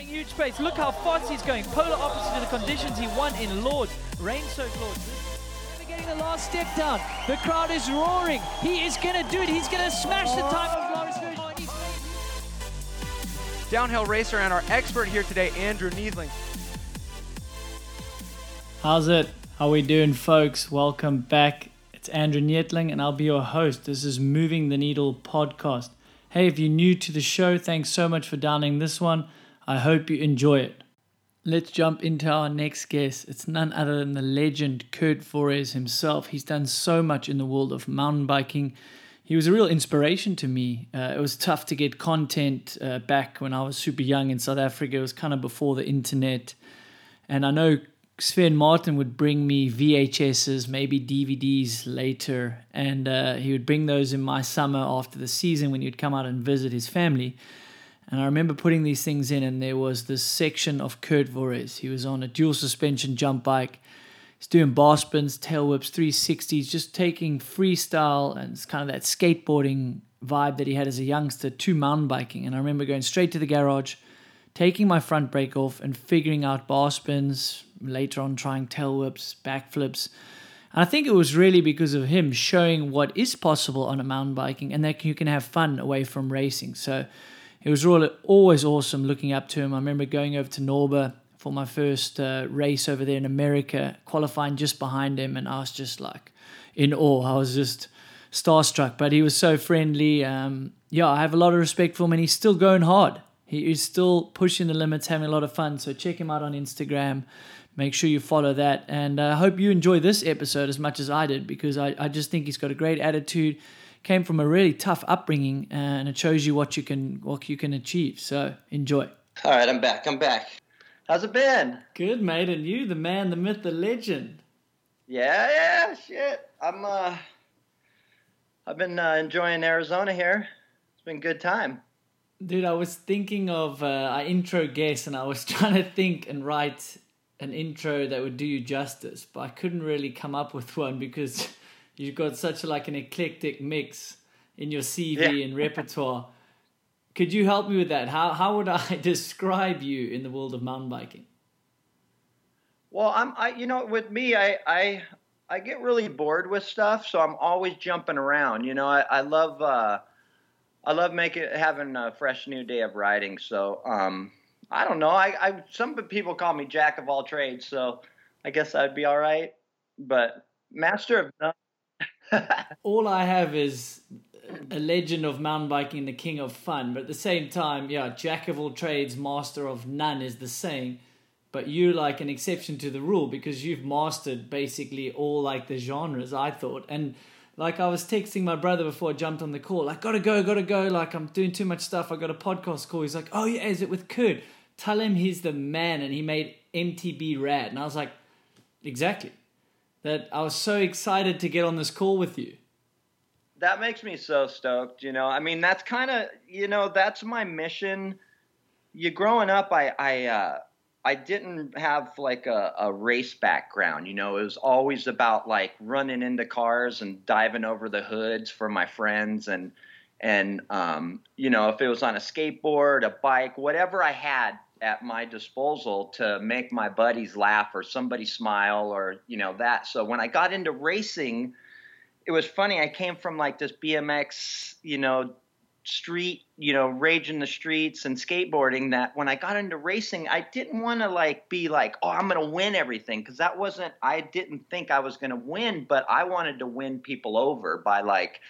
clearing huge space. Look how fast he's going. Polar opposite to the conditions he won in Lourdes. Rain-soaked Lourdes. Getting the last step down. The crowd is roaring. He is going to do it. He's going to smash the time of Glorious Virgin. Downhill racer and our expert here today, Andrew Neethling. How's it? How we doing, folks? Welcome back. It's Andrew Neethling, and I'll be your host. This is Moving the Needle podcast. Hey, if you're new to the show, thanks so much for downloading this one. I hope you enjoy it. Let's jump into our next guest. It's none other than the legend Kurt Voreis himself. He's done so much in the world of mountain biking. He was a real inspiration to me. Uh, it was tough to get content uh, back when I was super young in South Africa. It was kind of before the internet. And I know Sven Martin would bring me VHSs, maybe DVDs later, and uh, he would bring those in my summer after the season when he'd come out and visit his family. And I remember putting these things in, and there was this section of Kurt Voreis. He was on a dual suspension jump bike. He's doing bar spins, tail whips, 360s, just taking freestyle and it's kind of that skateboarding vibe that he had as a youngster to mountain biking. And I remember going straight to the garage, taking my front brake off, and figuring out bar spins, later on trying tail whips, backflips. And I think it was really because of him showing what is possible on a mountain biking and that you can have fun away from racing. So it was really always awesome looking up to him. I remember going over to Norba for my first uh, race over there in America, qualifying just behind him, and I was just like in awe. I was just starstruck, but he was so friendly. Um, yeah, I have a lot of respect for him, and he's still going hard. He is still pushing the limits, having a lot of fun. So check him out on Instagram. Make sure you follow that. And I uh, hope you enjoy this episode as much as I did because I, I just think he's got a great attitude. Came from a really tough upbringing, uh, and it shows you what you can what you can achieve. So enjoy. All right, I'm back. I'm back. How's it been? Good, mate. And you, the man, the myth, the legend. Yeah, yeah, shit. I'm uh, I've been uh, enjoying Arizona here. It's been a good time. Dude, I was thinking of uh, our intro guest, and I was trying to think and write an intro that would do you justice, but I couldn't really come up with one because you've got such like an eclectic mix in your CV yeah. and repertoire. Could you help me with that? How how would I describe you in the world of mountain biking? Well, I'm I you know with me I I I get really bored with stuff, so I'm always jumping around. You know, I, I love uh, I love making having a fresh new day of riding. So um, I don't know. I, I some people call me jack of all trades, so I guess I'd be all right. But master of none. all I have is a legend of mountain biking, the king of fun. But at the same time, yeah, jack of all trades, master of none is the saying. But you're like an exception to the rule because you've mastered basically all like the genres. I thought and. Like I was texting my brother before I jumped on the call, like gotta go, gotta go. Like I'm doing too much stuff. I got a podcast call. He's like, "Oh yeah, is it with Kurt?" tell him he's the man and he made MTB rad. And I was like, exactly. That I was so excited to get on this call with you. That makes me so stoked, you know. I mean, that's kind of, you know, that's my mission. You growing up, I I uh I didn't have like a, a race background, you know. It was always about like running into cars and diving over the hoods for my friends and and um, you know if it was on a skateboard a bike whatever i had at my disposal to make my buddies laugh or somebody smile or you know that. So when i got into racing it was funny. I came from like this bmx you know street you know rage in the streets and skateboarding that when i got into racing i didn't want to like be like oh i'm to win everything because that wasn't i didn't think i was to win but i wanted to win people over by like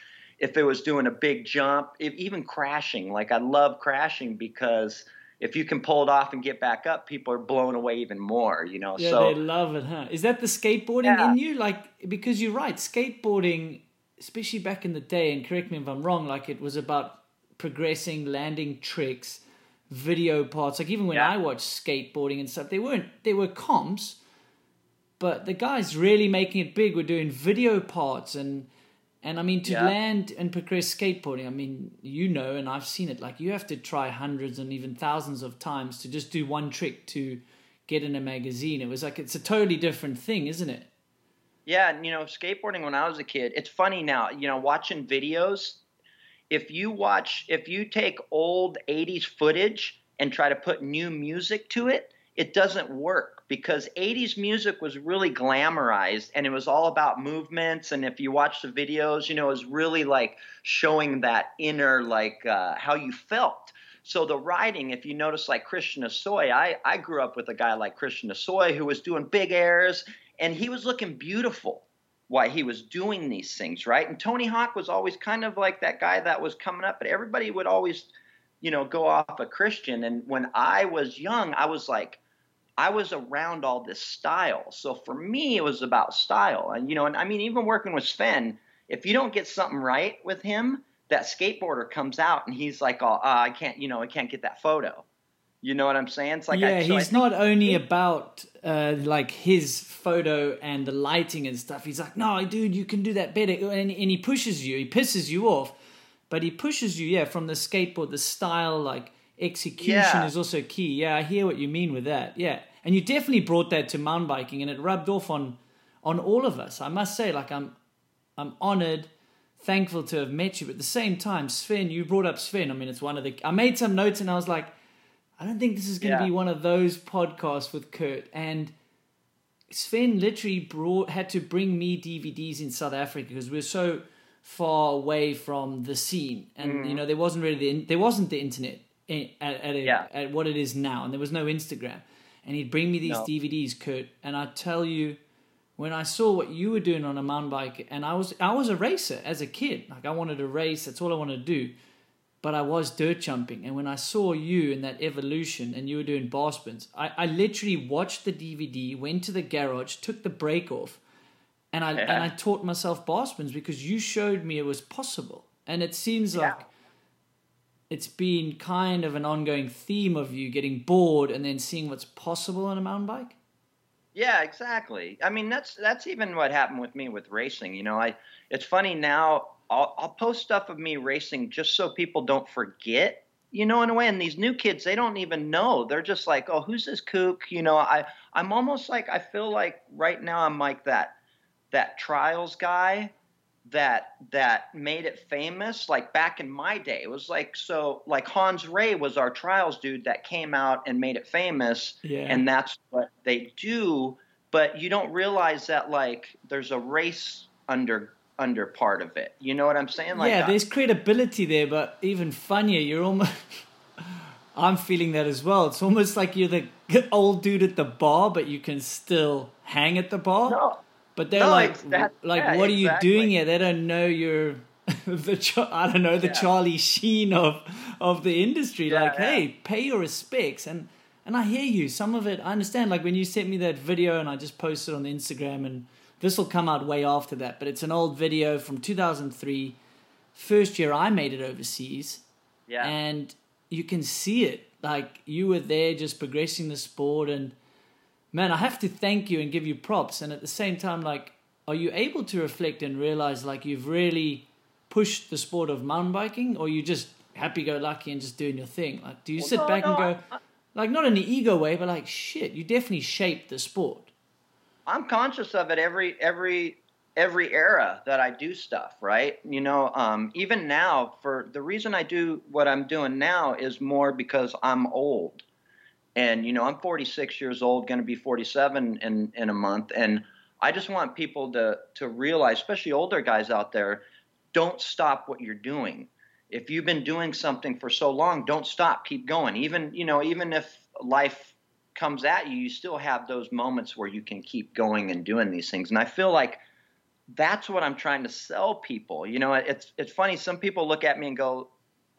if it was doing a big jump if, even crashing. Like i love crashing because if you can pull it off and get back up, people are blown away even more, you know. Yeah, so, they love it, huh? Is that the skateboarding yeah. in you? Like because you're right, skateboarding, especially back in the day, and correct me if I'm wrong, like it was about progressing, landing tricks, video parts. Like even when yeah. I watched skateboarding and stuff, they weren't they were comps, but the guys really making it big were doing video parts and and I mean, to yeah. land and progress skateboarding, I mean, you know, and I've seen it, like you have to try hundreds and even thousands of times to just do one trick to get in a magazine. It was like, it's a totally different thing, isn't it? Yeah. And, you know, skateboarding when I was a kid, it's funny now, you know, watching videos. If you watch, if you take old 80s footage and try to put new music to it, it doesn't work because 80s music was really glamorized and it was all about movements. And if you watch the videos you know it was really like showing that inner like uh, how you felt. So the writing if you notice like christian Hosoi, I, I grew up with a guy like christian Hosoi who was doing big airs and he was looking beautiful while he was doing these things right? And tony hawk was always kind of like that guy that was coming up but everybody would always you know go off a christian. And when i was young i was like I was around all this style. So for me, it was about style. And, you know, and I mean, even working with Sven, if you don't get something right with him, that skateboarder comes out and he's like, oh, uh, I can't, you know, I can't get that photo. You know what I'm saying? It's like, yeah, I, so he's not only about uh, like his photo and the lighting and stuff. He's like, no, dude, you can do that better. And, and he pushes you, he pisses you off, but he pushes you, yeah, from the skateboard, the style, like execution Yeah. is also key. Yeah, I hear what you mean with that. Yeah, and you definitely brought that to mountain biking, and it rubbed off on on all of us. I must say, like I'm I'm honored, thankful to have met you. But at the same time, Sven, you brought up Sven. I mean, it's one of the. I made some notes, and I was like, I don't think this is going to Yeah. be one of those podcasts with Kurt and. Sven literally brought had to bring me DVDs in South Africa because we we're so far away from the scene, and Mm. you know there wasn't really the, there wasn't the internet at at, a, Yeah. at what it is now, and there was no Instagram. And he'd bring me these No. DVDs, Kurt, and I tell you, when I saw what you were doing on a mountain bike, and I was I was a racer as a kid, like I wanted to race, that's all I wanted to do. But I was dirt jumping, and when I saw you in that evolution, and you were doing bar spins, I, I literally watched the DVD, went to the garage, took the brake off, and I Yeah. and I taught myself bar spins because you showed me it was possible. And it seems Yeah. like it's been kind of an ongoing theme of you getting bored and then seeing what's possible on a mountain bike. Yeah, exactly. I mean, that's that's even what happened with me with racing. You know, I it's funny now. I'll I'll post stuff of me racing just so people don't forget. You know, in a way, and these new kids, they don't even know. They're just like, "Oh, who's this kook?" You know, I I'm almost like I feel like right now I'm like that that trials guy that that made it famous like back in my day it was like so like hans rey was our trials dude that came out and made it famous Yeah. and that's what they do but you don't realize that like there's a race under under part of it you know what i'm saying like yeah, uh, there's credibility there, but even funnier, you're almost. I'm feeling that as well. It's almost like you're the old dude at the bar, but you can still hang at the bar. no But they're No, like, exact- like, yeah, what are you doing here? They don't know you're the I don't know the Yeah. Charlie Sheen of of the industry. Yeah, like, hey, pay your respects. And and I hear you. Some of it, I understand. Like when you sent me that video, and I just posted on the Instagram, and this will come out way after that. But it's an old video from 2003, first year I made it overseas yeah and you can see it like you were there just progressing the sport and man i have to thank you and give you props. And at the same time like are you able to reflect and realize like you've really pushed the sport of mountain biking? Or you just happy go lucky and just doing your thing? Like do you Well, sit no, back and no, go like not in the ego way but like shit you definitely shaped the sport. I'm conscious of it every every every era that I do stuff, right? You know, um, even now, for the reason I do what I'm doing now is more because I'm old, and you know, I'm 46 years old, going to be 47 in in a month, and I just want people to to realize, especially older guys out there, don't stop what you're doing. If you've been doing something for so long, don't stop, keep going. Even you know, even if life comes at you, you still have those moments where you can keep going and doing these things. And I feel like that's what I'm trying to sell people. You know, it's it's funny. Some people look at me and go,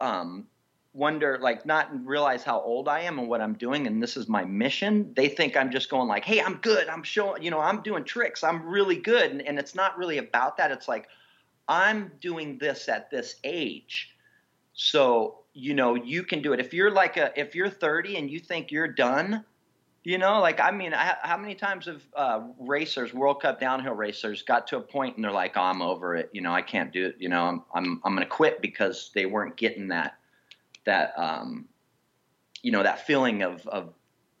um, wonder, like, not realize how old I am and what I'm doing, and this is my mission. They think I'm just going like, hey, I'm good. I'm showing, you know, I'm doing tricks. I'm really good, and, and it's not really about that. It's like I'm doing this at this age, so you know you can do it. If you're like a, if you're 30 and you think you're done, you know, like I mean, I, how many times have uh, racers, World Cup downhill racers, got to a point and they're like, oh, "I'm over it. You know, I can't do it. You know, I'm I'm I'm going to quit because they weren't getting that that um, you know that feeling of of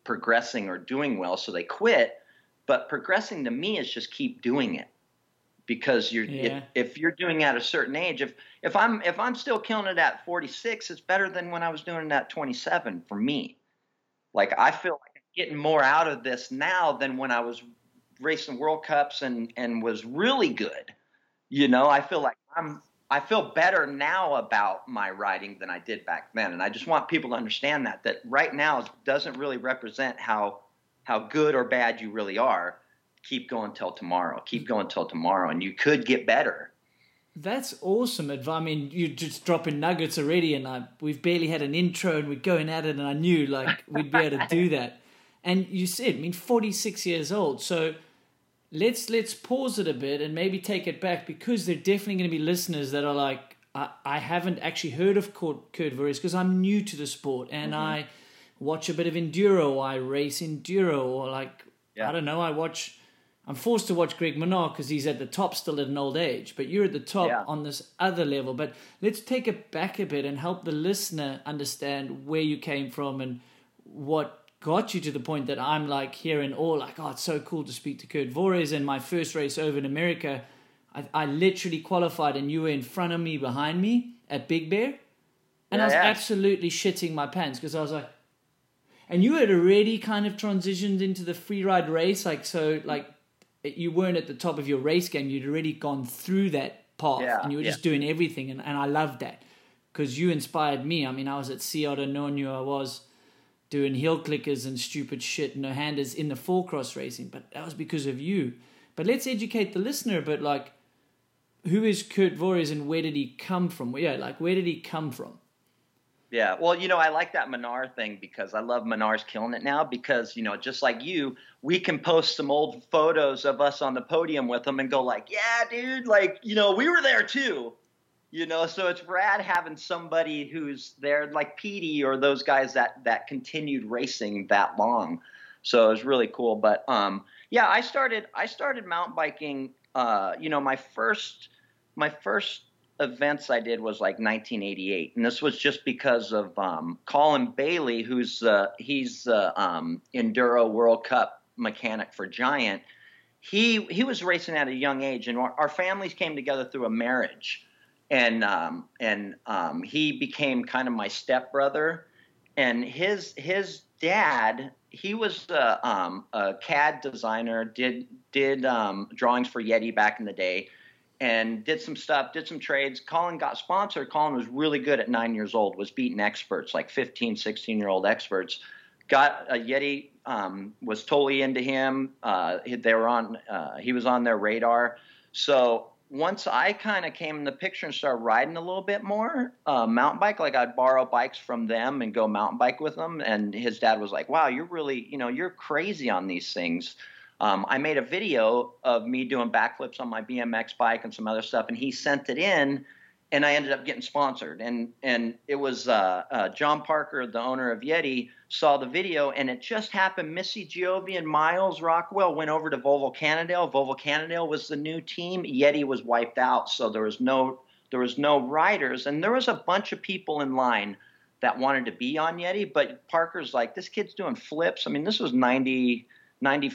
progressing or doing well, so they quit. But progressing to me is just keep doing it because you're Yeah. if, if you're doing at a certain age. If if I'm if I'm still killing it at 46, it's better than when I was doing it at 27 for me like I feel like I'm getting more out of this now than when I was racing World Cups and and was really good. You know, I feel like I'm I feel better now about my writing than I did back then, and I just want people to understand that that right now doesn't really represent how how good or bad you really are. Keep going till tomorrow. Keep going till tomorrow, and you could get better. That's awesome advice. I mean, you're just dropping nuggets already, and I, we've barely had an intro, and we're going at it, and I knew like we'd be able to do that. And you said, I mean, 46 years old, so let's let's pause it a bit and maybe take it back because there are definitely going to be listeners that are like, I, I haven't actually heard of Kurt, Kurt because I'm new to the sport and mm-hmm. I watch a bit of enduro, I race enduro, or like yeah. I don't know, I watch. I'm forced to watch Greg Minnaar because he's at the top still at an old age, but you're at the top yeah. on this other level. But let's take it back a bit and help the listener understand where you came from and what got you to the point that I'm like here in awe, like, oh, it's so cool to speak to Kurt Voreis. In my first race over in America, I, I, literally qualified and you were in front of me, behind me at Big Bear. And yeah, I was yeah. absolutely shitting my pants because I was like, and you had already kind of transitioned into the free ride race. Like, so, like, you weren't at the top of your race game. You'd already gone through that path yeah, and you were just doing everything. And, and I loved that because you inspired me. I mean, I was at Ciudad Nonu, I was doing heel clickers and stupid shit, and no handers in the four cross racing, but that was because of you. But let's educate the listener a bit like, who is Kurt Voreis and where did he come from? Yeah, like, where did he come from? Yeah, well, you know, I like that Minnaar thing because I love Minnaar's killing it now because, you know, just like you, we can post some old photos of us on the podium with him and go like, yeah, dude, like, you know, we were there too you know so it's rad having somebody who's there like Peaty or those guys that that continued racing that long. So it was really cool. But um yeah i started i started mountain biking uh you know my first my first events i did was like 1988 and this was just because of um colin bailey who's uh he's uh um enduro world cup mechanic for giant. He he was racing at a young age and our, our families came together through a marriage and um, and um, he became kind of my stepbrother. And his his dad, he was a, um, a CAD designer, did did um, drawings for Yeti back in the day, and did some stuff, did some trades. Colin got sponsored. Colin was really good at nine years old, was beating experts like 15, 16 year old experts. Got a Yeti, um, was totally into him. Uh, they were on, uh, he was on their radar. So once I kind of came in the picture and started riding a little bit more uh, mountain bike, like I'd borrow bikes from them and go mountain bike with them. And his dad was like, "Wow, you're really, you know, you're crazy on these things." Um, I made a video of me doing backflips on my BMX bike and some other stuff, and he sent it in and I ended up getting sponsored. And and it was uh, uh, John Parker, the owner of Yeti, saw the video, and it just happened. Missy Giove and Miles Rockwell went over to Volvo Cannondale. Volvo Cannondale was the new team. Yeti was wiped out, so there was no there was no riders, and there was a bunch of people in line that wanted to be on Yeti. But Parker's like, this kid's doing flips. I mean, this was 90, 90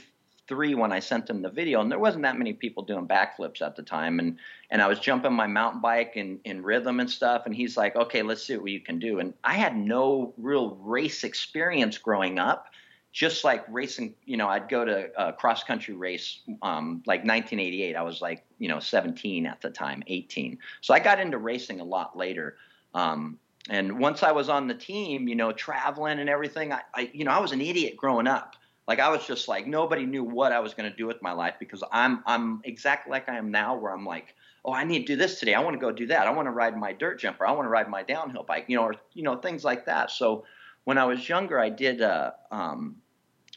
three when I sent him the video, and there wasn't that many people doing backflips at the time. And and I was jumping my mountain bike in in rhythm and stuff. And he's like, "Okay, let's see what you can do." And I had no real race experience growing up. Just like racing, you know, I'd go to a cross country race, um, like 1988. I was like, you know, 17 at the time, 18. So I got into racing a lot later. Um, and once I was on the team, you know, traveling and everything, I, I, you know, I was an idiot growing up. Like I was just like nobody knew what I was going to do with my life because I'm I'm exactly like I am now where I'm like, oh, I need to do this today. I want to go do that. I want to ride my dirt jumper. I want to ride my downhill bike. You know, or you know things like that. So when I was younger, I did. Uh, um,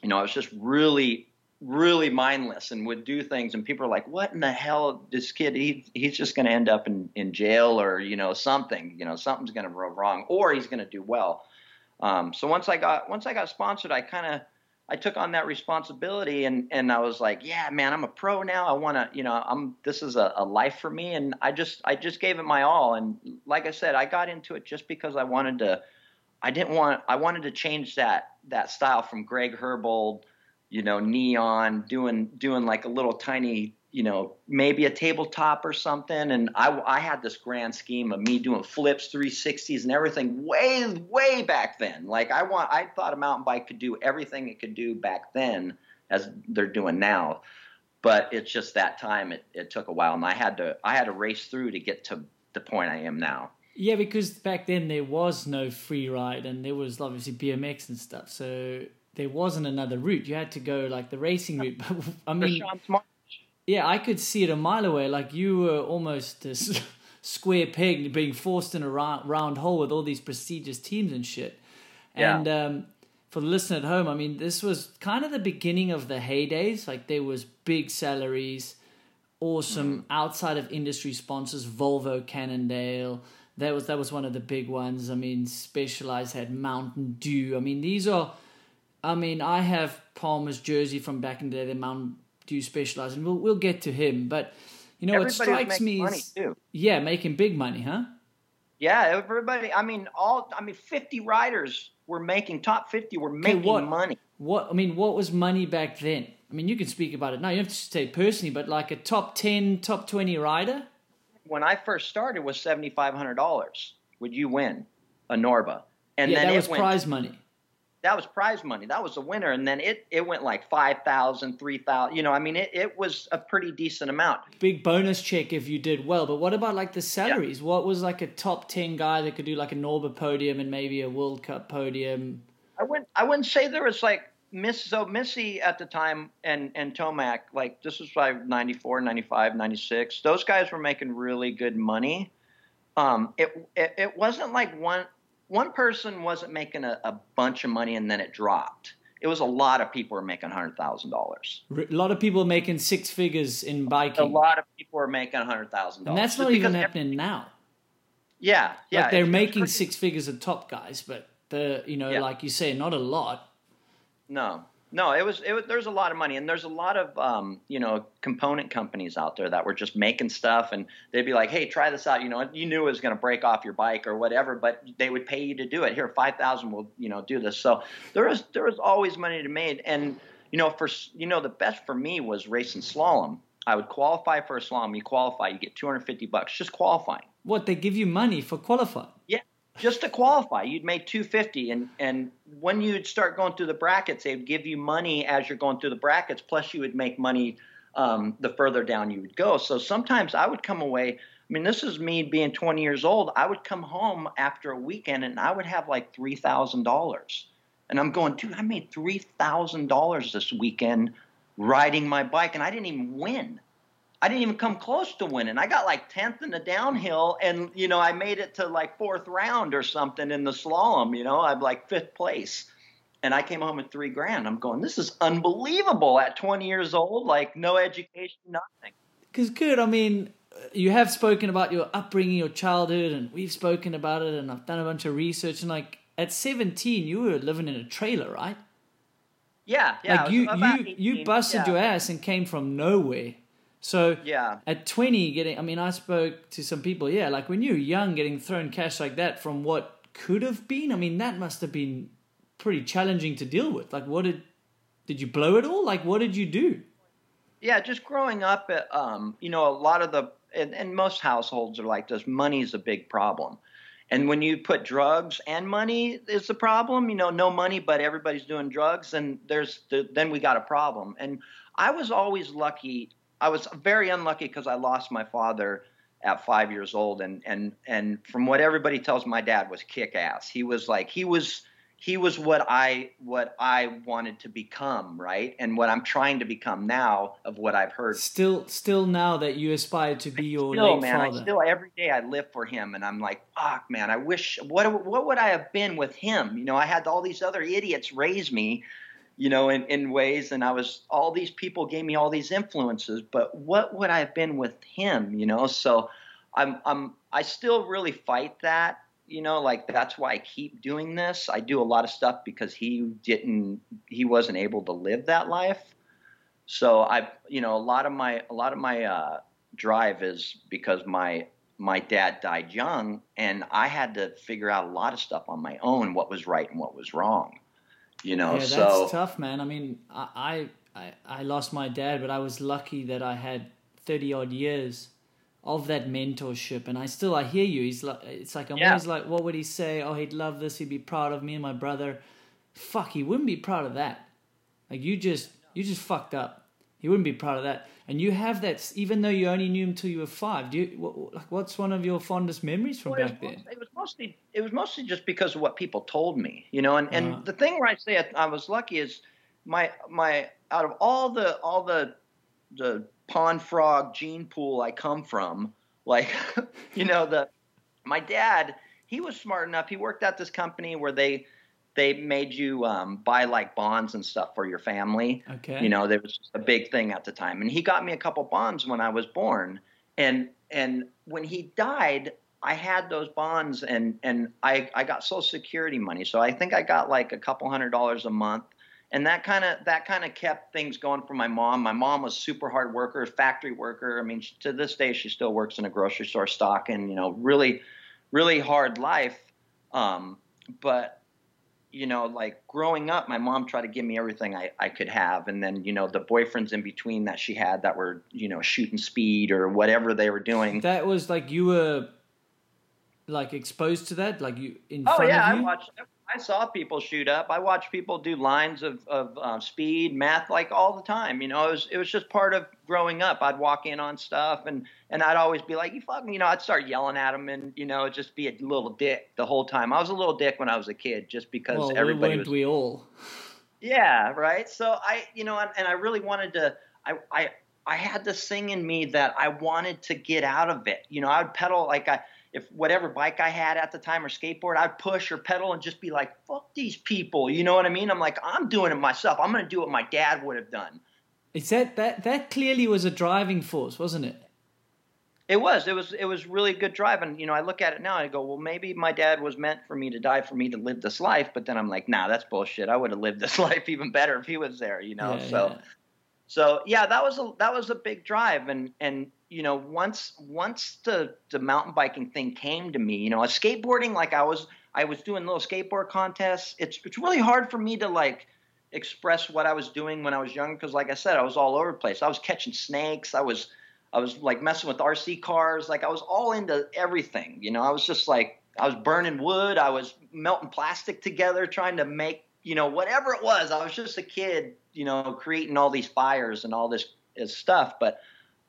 you know, I was just really really mindless and would do things and people are like what in the hell this kid he, he's just going to end up in, in jail or you know something you know something's going to go wrong or he's going to do well um, so once i got once i got sponsored i kind of I took on that responsibility and and I was like, yeah, man, I'm a pro now. I want to, you know, I'm this is a, a, life for me, and I just I just gave it my all. And like I said, I got into it just because I wanted to. I didn't want. I wanted to change that that style from Greg Herbold, you know, neon, doing doing like a little tiny you know, maybe a tabletop or something. And I, I had this grand scheme of me doing flips, 360s, and everything way, way back then. Like I want, I thought a mountain bike could do everything it could do back then as they're doing now. But it's just that time it, it took a while, and I had to I had to race through to get to the point I am now. Yeah, because back then there was no free ride, and there was obviously BMX and stuff. So there wasn't another route. You had to go like the racing route. I mean, yeah, I could see it a mile away. Like you were almost a square peg being forced in a round, round hole with all these prestigious teams and shit. Yeah. And um, for the listener at home, I mean, this was kind of the beginning of the heydays. Like there was big salaries, awesome mm. outside of industry sponsors, Volvo, Cannondale. That was that was one of the big ones. I mean, Specialized had Mountain Dew. I mean, these are. I mean, I have Palmer's jersey from back in the day, the Mountain Dew Specialized, and we'll we'll get to him. But you know, what strikes me is yeah, making big money, huh? Yeah, everybody. I mean, all. I mean, fifty riders were making top fifty were making okay, what, money. What I mean, what was money back then? I mean, you can speak about it now. You don't have to say personally, but like a top ten, top twenty rider. When I first started, was seventy five hundred dollars. Would you win a Norba? And yeah, then that was went, prize money that was prize money. That was the winner. And then it, it went like 5,000, 3,000. You know, I mean, it, it was a pretty decent amount. Big bonus check if you did well. But what about like the salaries? Yeah. What was like a top 10 guy that could do like a Norba podium and maybe a World Cup podium? I wouldn't, I wouldn't say there was like Miss, so Missy at the time and, and Tomac, like this was like 94, 95, 96. Those guys were making really good money. Um, it, it, it wasn't like one, one person wasn't making a, a bunch of money and then it dropped. It was a lot of people were making hundred thousand dollars. A lot of people making six figures in biking. A lot of people are making hundred thousand dollars, and that's not even happening now. Yeah, yeah. Like they're making six figures of top guys, but the you know, yeah. like you say, not a lot. No, no, it was, it was, there's a lot of money and there's a lot of, um, you know, component companies out there that were just making stuff and they'd be like, Hey, try this out. You know, you knew it was going to break off your bike or whatever, but they would pay you to do it. Here, 5,000 will, you know, do this. So there was, there was always money to be made. And, you know, for, you know, the best for me was racing slalom. I would qualify for a slalom. You qualify, you get 250 bucks just qualifying. What they give you money for qualifying? Yeah, just to qualify, you'd make 250 and and when you'd start going through the brackets, they'd give you money as you're going through the brackets plus you would make money um, the further down you would go. So sometimes I would come away I mean, this is me being 20 years old. I would come home after a weekend and I would have like $3,000. And I'm going, dude, I made $3,000 this weekend riding my bike and I didn't even win. I didn't even come close to winning. I got like 10th in the downhill, and, you know, I made it to like fourth round or something in the slalom. You know, I'm like fifth place. And I came home with three grand. I'm going, this is unbelievable at 20 years old, like no education, nothing. Because, good, I mean, you have spoken about your upbringing, your childhood, and we've spoken about it, and I've done a bunch of research. And, like, at 17, you were living in a trailer, right? Yeah, yeah. Like you, you, you busted yeah. your ass and came from nowhere so yeah, at 20, getting I mean, I spoke to some people. Yeah, like when you're young, getting thrown cash like that from what could have been. I mean, that must have been pretty challenging to deal with. Like, what did did you blow it all? Like, what did you do? Yeah, just growing up, uh, um, you know, a lot of the and, and most households are like this. Money's a big problem. And when you put drugs and money is the problem, you know, no money, but everybody's doing drugs, and there's the, then we got a problem. And I was always lucky I was very unlucky because I lost my father at five years old, and and and from what everybody tells, my dad was kick ass. He was like he was he was what I what I wanted to become, right? And what I'm trying to become now of what I've heard. Still, still now that you aspire to be your still, late man, father. I still every day I live for him, and I'm like, fuck, man, I wish what what would I have been with him? You know, I had all these other idiots raise me you know, in, in ways. And I was, all these people gave me all these influences, but what would I have been with him, you know? So I'm, I'm, I still really fight that, you know, like that's why I keep doing this. I do a lot of stuff because he didn't, he wasn't able to live that life. So I, you know, a lot of my, a lot of my, uh, drive is because my, my dad died young and I had to figure out a lot of stuff on my own, what was right and what was wrong you know. Yeah, that's tough, man. I mean, I, I I lost my dad, but I was lucky that I had thirty odd years of that mentorship, and I still I hear you. He's like, it's like I'm Yeah. always like, what would he say? Oh, he'd love this. He'd be proud of me and my brother. Fuck, he wouldn't be proud of that. Like you just you just fucked up. He wouldn't be proud of that. And you have that, even though you only knew him till you were five. Do you? What, like, what's one of your fondest memories from Well, back then? it was mostly it was mostly just because of what people told me, you know. And, Uh-huh. and the thing where I say I, I was lucky is my my out of all the all the the pond frog gene pool I come from, like you know the my dad he was smart enough. He worked at this company where they they made you um, buy like bonds and stuff for your family. Okay. You know, there was just a big thing at the time, and he got me a couple bonds when I was born. And and when he died, I had those bonds, and and I I got Social Security money, so I think I got like a couple hundred dollars a month, and that kind of that kind of kept things going for my mom. My mom was super hard worker, factory worker. I mean, she, to this day, she still works in a grocery store stocking. You know, really, really hard life. Um, but you know, like growing up, my mom tried to give me everything I, I could have. And then, you know, the boyfriends in between that she had that were, you know, shooting speed or whatever they were doing. That was like you were like exposed to that, like you in Oh, front yeah. I of you. watched, I saw people shoot up. I watched people do lines of, of uh, speed, math, like all the time. You know, it was, it was just part of growing up. I'd walk in on stuff and, and I'd always be like, you fucking, you know, I'd start yelling at them and, you know, just be a little dick the whole time. I was a little dick when I was a kid just because well, everybody was. we all? Yeah, right. So I, you know, and, and I really wanted to. I, I, I had this thing in me that I wanted to get out of it. You know, I would pedal like I, if whatever bike I had at the time or skateboard, I'd push or pedal and just be like, "Fuck these people." You know what I mean? I'm like, I'm doing it myself. I'm going to do what my dad would have done. It's that that that clearly was a driving force, wasn't it? It was. It was. It was really good driving. You know, I look at it now and I go, well, maybe my dad was meant for me to die for me to live this life. But then I'm like, nah, that's bullshit. I would have lived this life even better if he was there. You know. Yeah, so. yeah. So yeah, that was a that was a big drive, and and you know once once the the mountain biking thing came to me, you know, a skateboarding like I was I was doing little skateboard contests. It's it's really hard for me to like express what I was doing when I was young because like I said, I was all over the place. I was catching snakes. I was I was like messing with RC cars. Like I was all into everything. You know, I was just like I was burning wood. I was melting plastic together, trying to make you know whatever it was. I was just a kid, you know, creating all these fires and all this, this stuff. But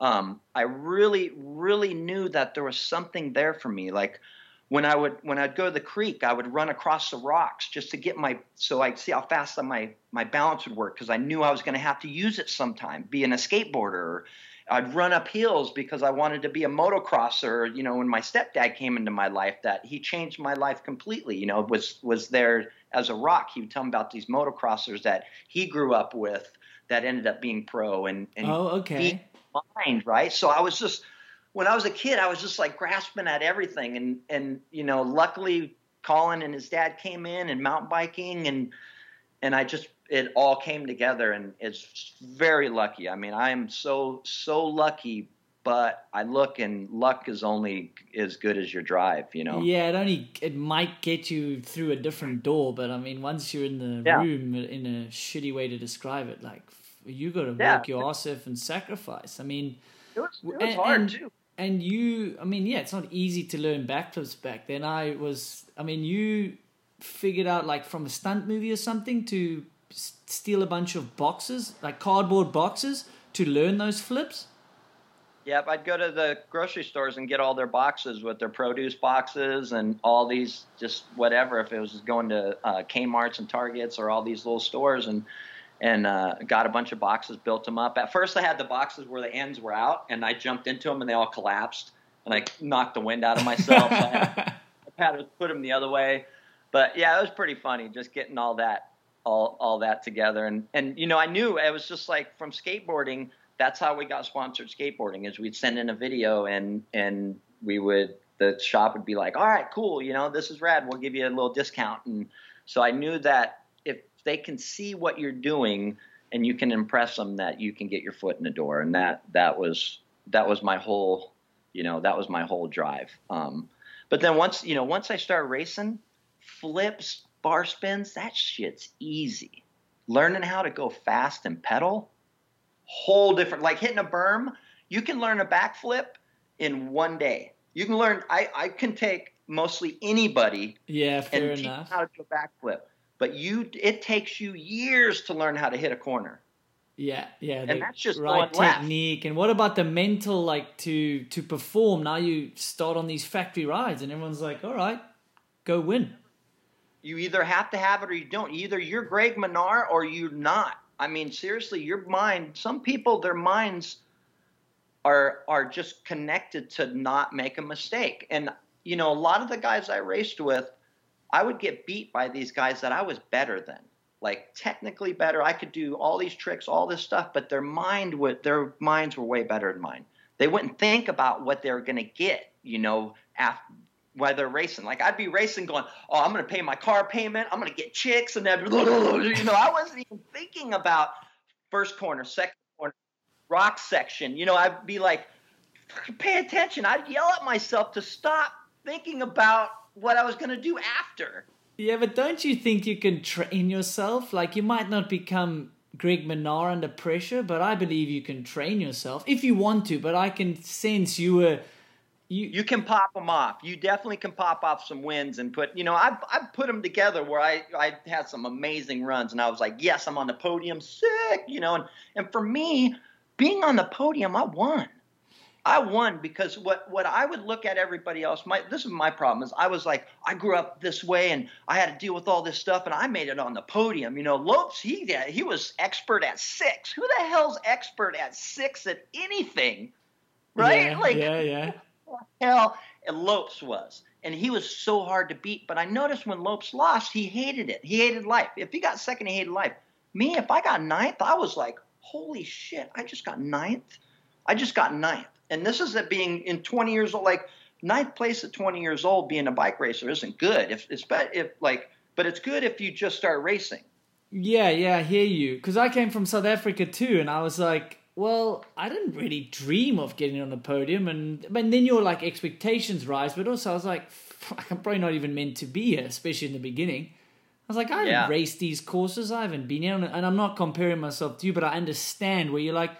um, I really, really knew that there was something there for me. Like when I would when I'd go to the creek, I would run across the rocks just to get my so I'd see how fast my my balance would work because I knew I was going to have to use it sometime, being a skateboarder. I'd run up hills because I wanted to be a motocrosser. You know, when my stepdad came into my life, that he changed my life completely. You know, was was there as a rock. He would tell me about these motocrossers that he grew up with that ended up being pro and, and Oh, okay. Mind, right? So I was just when I was a kid, I was just like grasping at everything, and and you know, luckily Colin and his dad came in and mountain biking, and and I just it all came together, and it's very lucky. I mean, I am so so lucky, but I look and luck is only as good as your drive, you know. Yeah, it only it might get you through a different door, but I mean, once you're in the Yeah. room, in a shitty way to describe it, like you got to Yeah. work your ass off and sacrifice. I mean, It was, it was and, hard and, too. and you, I mean, yeah, it's not easy to learn backflips back then. I was, I mean, you figured out like from a stunt movie or something to steal a bunch of boxes, like cardboard boxes, to learn those flips. Yep, I'd go to the grocery stores and get all their boxes with their produce boxes and all these just whatever. If it was going to uh, Kmart's and Targets or all these little stores and and uh, got a bunch of boxes, built them up. At first, I had the boxes where the ends were out, and I jumped into them and they all collapsed, and I knocked the wind out of myself. I had, I had to put them the other way. But yeah, it was pretty funny just getting all that all all that together and and you know I knew it was just like from skateboarding that's how we got sponsored skateboarding is we'd send in a video and and we would the shop would be like all right cool you know this is rad we'll give you a little discount and so I knew that they can see what you're doing and you can impress them that you can get your foot in the door and that that was that was my whole you know that was my whole drive um, but then once you know once I start racing flips bar spins that shit's easy learning how to go fast and pedal whole different like hitting a berm You can learn a backflip in one day. You can learn. I I can take mostly anybody Yeah, fair and enough. how to do a backflip. But you, it takes you years to learn how to hit a corner. Yeah, yeah. And that's just right going left. technique. And what about the mental, like to to perform? Now you start on these factory rides, and everyone's like, "All right, go win." You either have to have it or you don't. Either you're Greg Minnaar or you're not. I mean, seriously, your mind. Some people, their minds are are just connected to not make a mistake. And you know, a lot of the guys I raced with, I would get beat by these guys that I was better than. Like technically better. I could do all these tricks, all this stuff, but their mind would their minds were way better than mine. They wouldn't think about what they were to get, you know, after while they're racing. Like I'd be racing, going, "Oh, I'm to pay my car payment. I'm to get chicks," and then, you know, I wasn't even thinking about first corner, second corner, rock section. You know, I'd be like, "Pay attention!" I'd yell at myself to stop thinking about what I was going to do after. Yeah, but don't you think you can train yourself? Like you might not become Greg Minnaar under pressure, but I believe you can train yourself if you want to. But I can sense you were you. You can pop them off. You definitely can pop off some wins and put. You know, I've I've put them together where I I had some amazing runs, and I was like, yes, I'm on the podium, sick. You know, and and for me, being on the podium, I won. I won because what what I would look at everybody else. My this is my problem is I was like I grew up this way and I had to deal with all this stuff and I made it on the podium. You know, Lopes he he was expert at six. Who the hell's expert at six at anything? Right? Yeah, like yeah, yeah. hell and Lopes was. And he was so hard to beat. But I noticed when Lopes lost, he hated it. He hated life. If he got second, he hated life. Me, if I got ninth, I was like, holy shit, I just got ninth. I just got ninth. And this is it being in 20 years old, like ninth place at 20 years old being a bike racer isn't good. If it's but if like, but it's good if you just start racing. Yeah, yeah, I hear you. Because I came from South Africa too, and I was like, well, I didn't really dream of getting on the podium, and and then your like expectations rise, but also I was like, I'm probably not even meant to be here, especially in the beginning. I was like, I haven't Yeah. raced these courses, I haven't been here, and I'm not comparing myself to you, but I understand where you're like,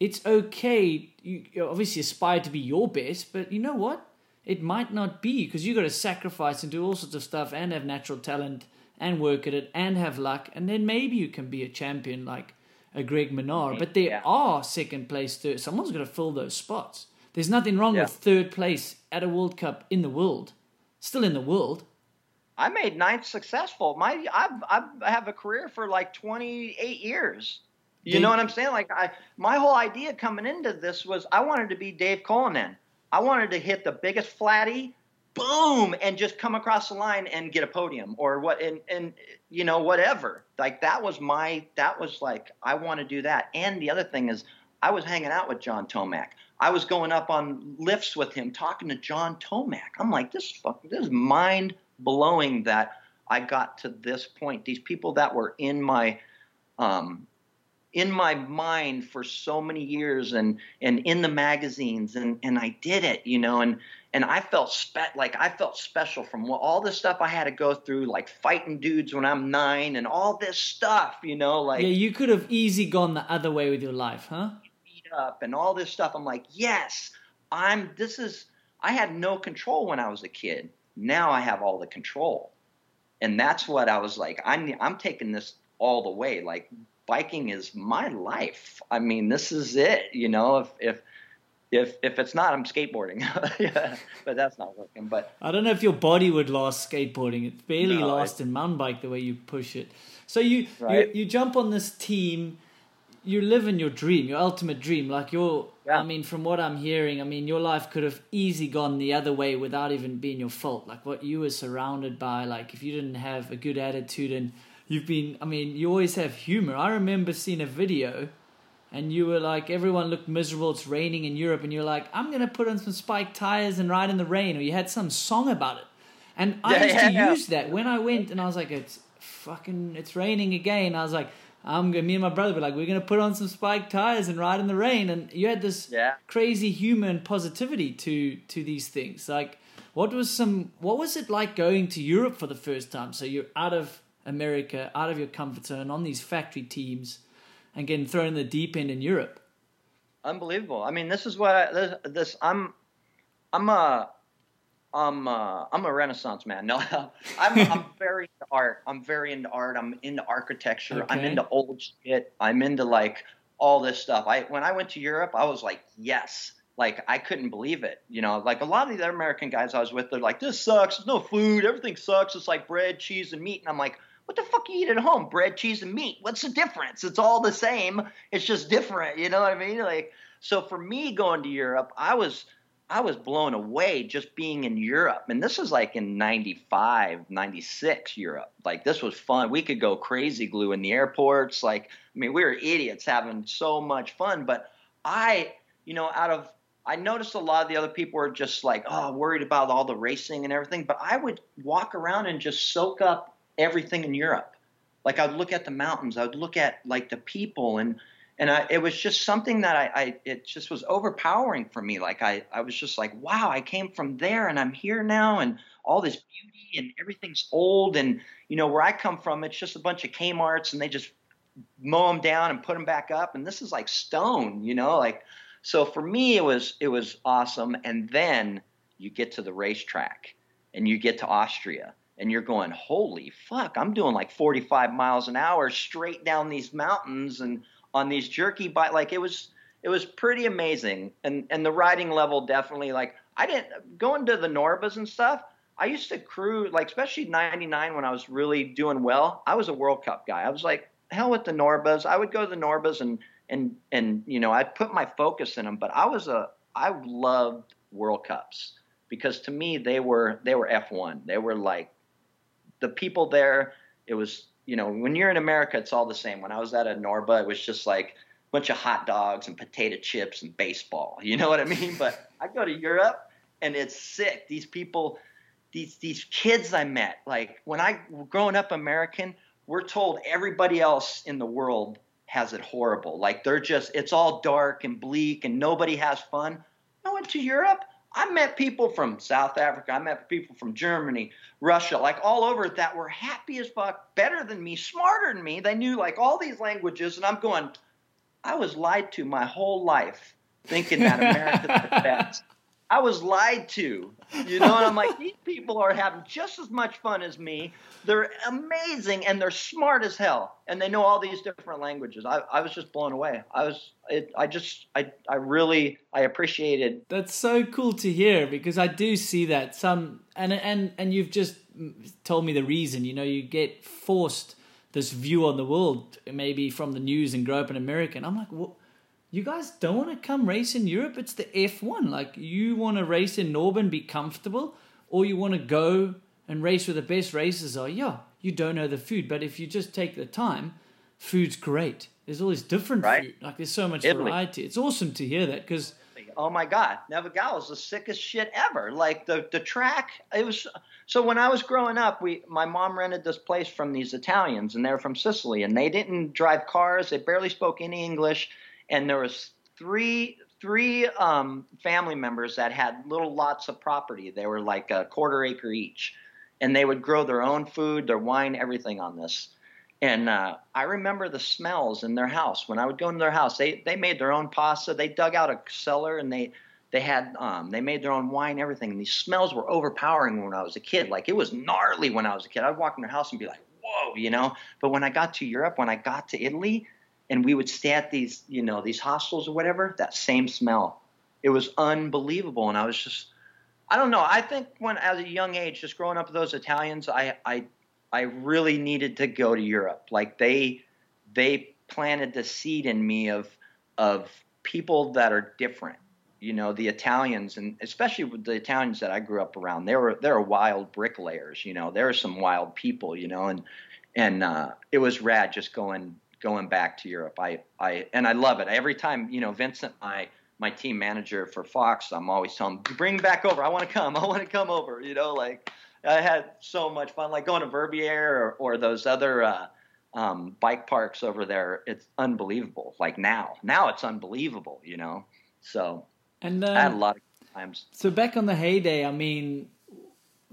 it's okay. You, you obviously aspire to be your best, but you know what? It might not be because you've got to sacrifice and do all sorts of stuff and have natural talent and work at it and have luck, and then maybe you can be a champion like a Greg Minnaar. But there Yeah. are second place, third. Someone's got to fill those spots. There's nothing wrong Yeah. with third place at a World Cup in the world, still in the world. I made ninth successful. My I've, I've I have a career for like 28 years. You Dave- know what I'm saying? Like I, my whole idea coming into this was I wanted to be Dave Cullinan. I wanted to hit the biggest flatty, boom, and just come across the line and get a podium or what, and and you know whatever. Like that was my that was like I want to do that. And the other thing is I was hanging out with John Tomac. I was going up on lifts with him, talking to John Tomac. I'm like, this fuck, this is mind blowing that I got to this point. These people that were in my um, in my mind for so many years and and in the magazines and and I did it, you know, and and I felt spe- like I felt special from what, all the stuff I had to go through, like fighting dudes when I'm nine and all this stuff, you know, like yeah, you could have easy gone the other way with your life, huh? beat up and all this stuff. I'm like, yes, I'm. This is. I had no control when I was a kid. Now I have all the control, and that's what I was like. I'm. I'm taking this all the way. Like biking is my life. I mean, this is it. You know, if if if if it's not, I'm skateboarding. yeah, but that's not working. But I don't know if your body would last skateboarding. It's barely No, last in mountain bike the way you push it. So you, Right. you you jump on this team, you live in your dream, your ultimate dream. Like your, Yeah. I mean, from what I'm hearing, I mean, your life could have easy gone the other way without even being your fault. Like what you were surrounded by. Like if you didn't have a good attitude and you've been, I mean, you always have humor. I remember seeing a video. And you were like, everyone looked miserable. It's raining in Europe, and you're like, I'm gonna put on some spiked tires and ride in the rain. Or you had some song about it, and I Yeah, used to yeah, yeah. use that when I went, and I was like, it's fucking, it's raining again. I was like, I'm gonna, me and my brother were like, we're gonna put on some spiked tires and ride in the rain. And you had this Yeah. crazy humor and positivity to to these things. Like, what was some, what was it like going to Europe for the first time? So you're out of America, out of your comfort zone, on these factory teams, and getting thrown in the deep end in Europe. unbelievable. I mean, this is what I, this, this I'm I'm a I'm uh, I'm a Renaissance man. No, I'm I'm very into art. I'm very into art. I'm into architecture. I'm into old shit. I'm into like all this stuff. I when I went to Europe, I was like, yes. Like I couldn't believe it. You know, like a lot of the American guys I was with, they're like, this sucks. There's no food. Everything sucks. It's like bread, cheese, and meat. And I'm like, what the fuck you eat at home? Bread, cheese, and meat. What's the difference? It's all the same. It's just different. You know what I mean? Like, so for me going to Europe, I was I was blown away just being in Europe. And this was like in 95, 96 Europe. Like this was fun. We could go crazy glue in the airports. Like, I mean, we were idiots having so much fun. But I, you know, out of, I noticed a lot of the other people were just like, oh, worried about all the racing and everything. But I would walk around and just soak up everything in Europe. Like I'd look at the mountains, I'd look at like the people and, and I, it was just something that I, I, it just was overpowering for me. Like I, I was just like, wow, I came from there and I'm here now, and all this beauty and everything's old, and you know where I come from, it's just a bunch of Kmart's and they just mow them down and put them back up, and this is like stone, you know, like so for me it was it was awesome, and then you get to the racetrack and you get to Austria. And you're going, holy fuck! I'm doing like 45 miles an hour straight down these mountains, and on these jerky bike like it was it was pretty amazing. And and the riding level definitely like i didn't going to the norbas and stuff i used to crew like especially 99 when i was really doing well i was a world cup guy. I was like hell with the norbas. I would go to the norbas and and and you know i'd put my focus in them but i was a i loved world cups because to me they were they were f1 they were like the people there it was you know, when you're in America, it's all the same. When I was at a Norba, it was just like a bunch of hot dogs and potato chips and baseball. You know what I mean? But I go to Europe and it's sick. These people, these these kids I met, like when I growing up American, we're told everybody else in the world has it horrible. Like they're just it's all dark and bleak and nobody has fun. I went to Europe. I met people from South Africa. I met people from Germany, Russia, like all over that were happy as fuck, better than me, smarter than me. They knew like all these languages, and I'm going, I was lied to my whole life, thinking that America's the best. I was lied to, you know, and I'm like, these people are having just as much fun as me. They're amazing and they're smart as hell, and they know all these different languages. I, I was just blown away. I was, it, I just, I, I really, I appreciated That's so cool to hear because I do see that some and and and you've just told me the reason. You know, you get forced this view on the world, maybe from the news, and grow up in America. And I'm like, well, you guys don't want to come race in Europe? It's the F1. Like, you want to race in Norben, be comfortable, or you want to go and race where the best races are. Yeah, you don't know the food, but if you just take the time, food's great. There's all always different Right. food. Like, there's so much Italy. variety. It's awesome to hear that because. oh my god Nevegal is the sickest shit ever like the the track it was so when i was growing up we my mom rented this place from these italians and they're from sicily and they didn't drive cars they barely spoke any english and there was three three um, family members that had little lots of property they were like a quarter acre each and they would grow their own food their wine everything on this and uh, I remember the smells in their house when I would go into their house. They they made their own pasta. They dug out a cellar and they they had um, they made their own wine, everything. And these smells were overpowering when I was a kid. Like it was gnarly when I was a kid. I'd walk in their house and be like, "Whoa," you know. But when I got to Europe, when I got to Italy, and we would stay at these you know these hostels or whatever, that same smell, it was unbelievable. And I was just I don't know. I think when as a young age, just growing up with those Italians, I I I really needed to go to Europe. Like they they planted the seed in me of of people that are different. You know, the Italians and especially with the Italians that I grew up around, they were they're wild bricklayers, you know. There are some wild people, you know, and and uh, it was rad just going going back to Europe. I I and I love it. Every time, you know, Vincent, my my team manager for Fox, I'm always telling him, bring back over. I want to come. I want to come over. You know, like I had so much fun, like going to Verbier or, or those other uh, um, bike parks over there. It's unbelievable. Like now, now it's unbelievable. You know, so And I had a um, lot of times. So back on the heyday, I mean,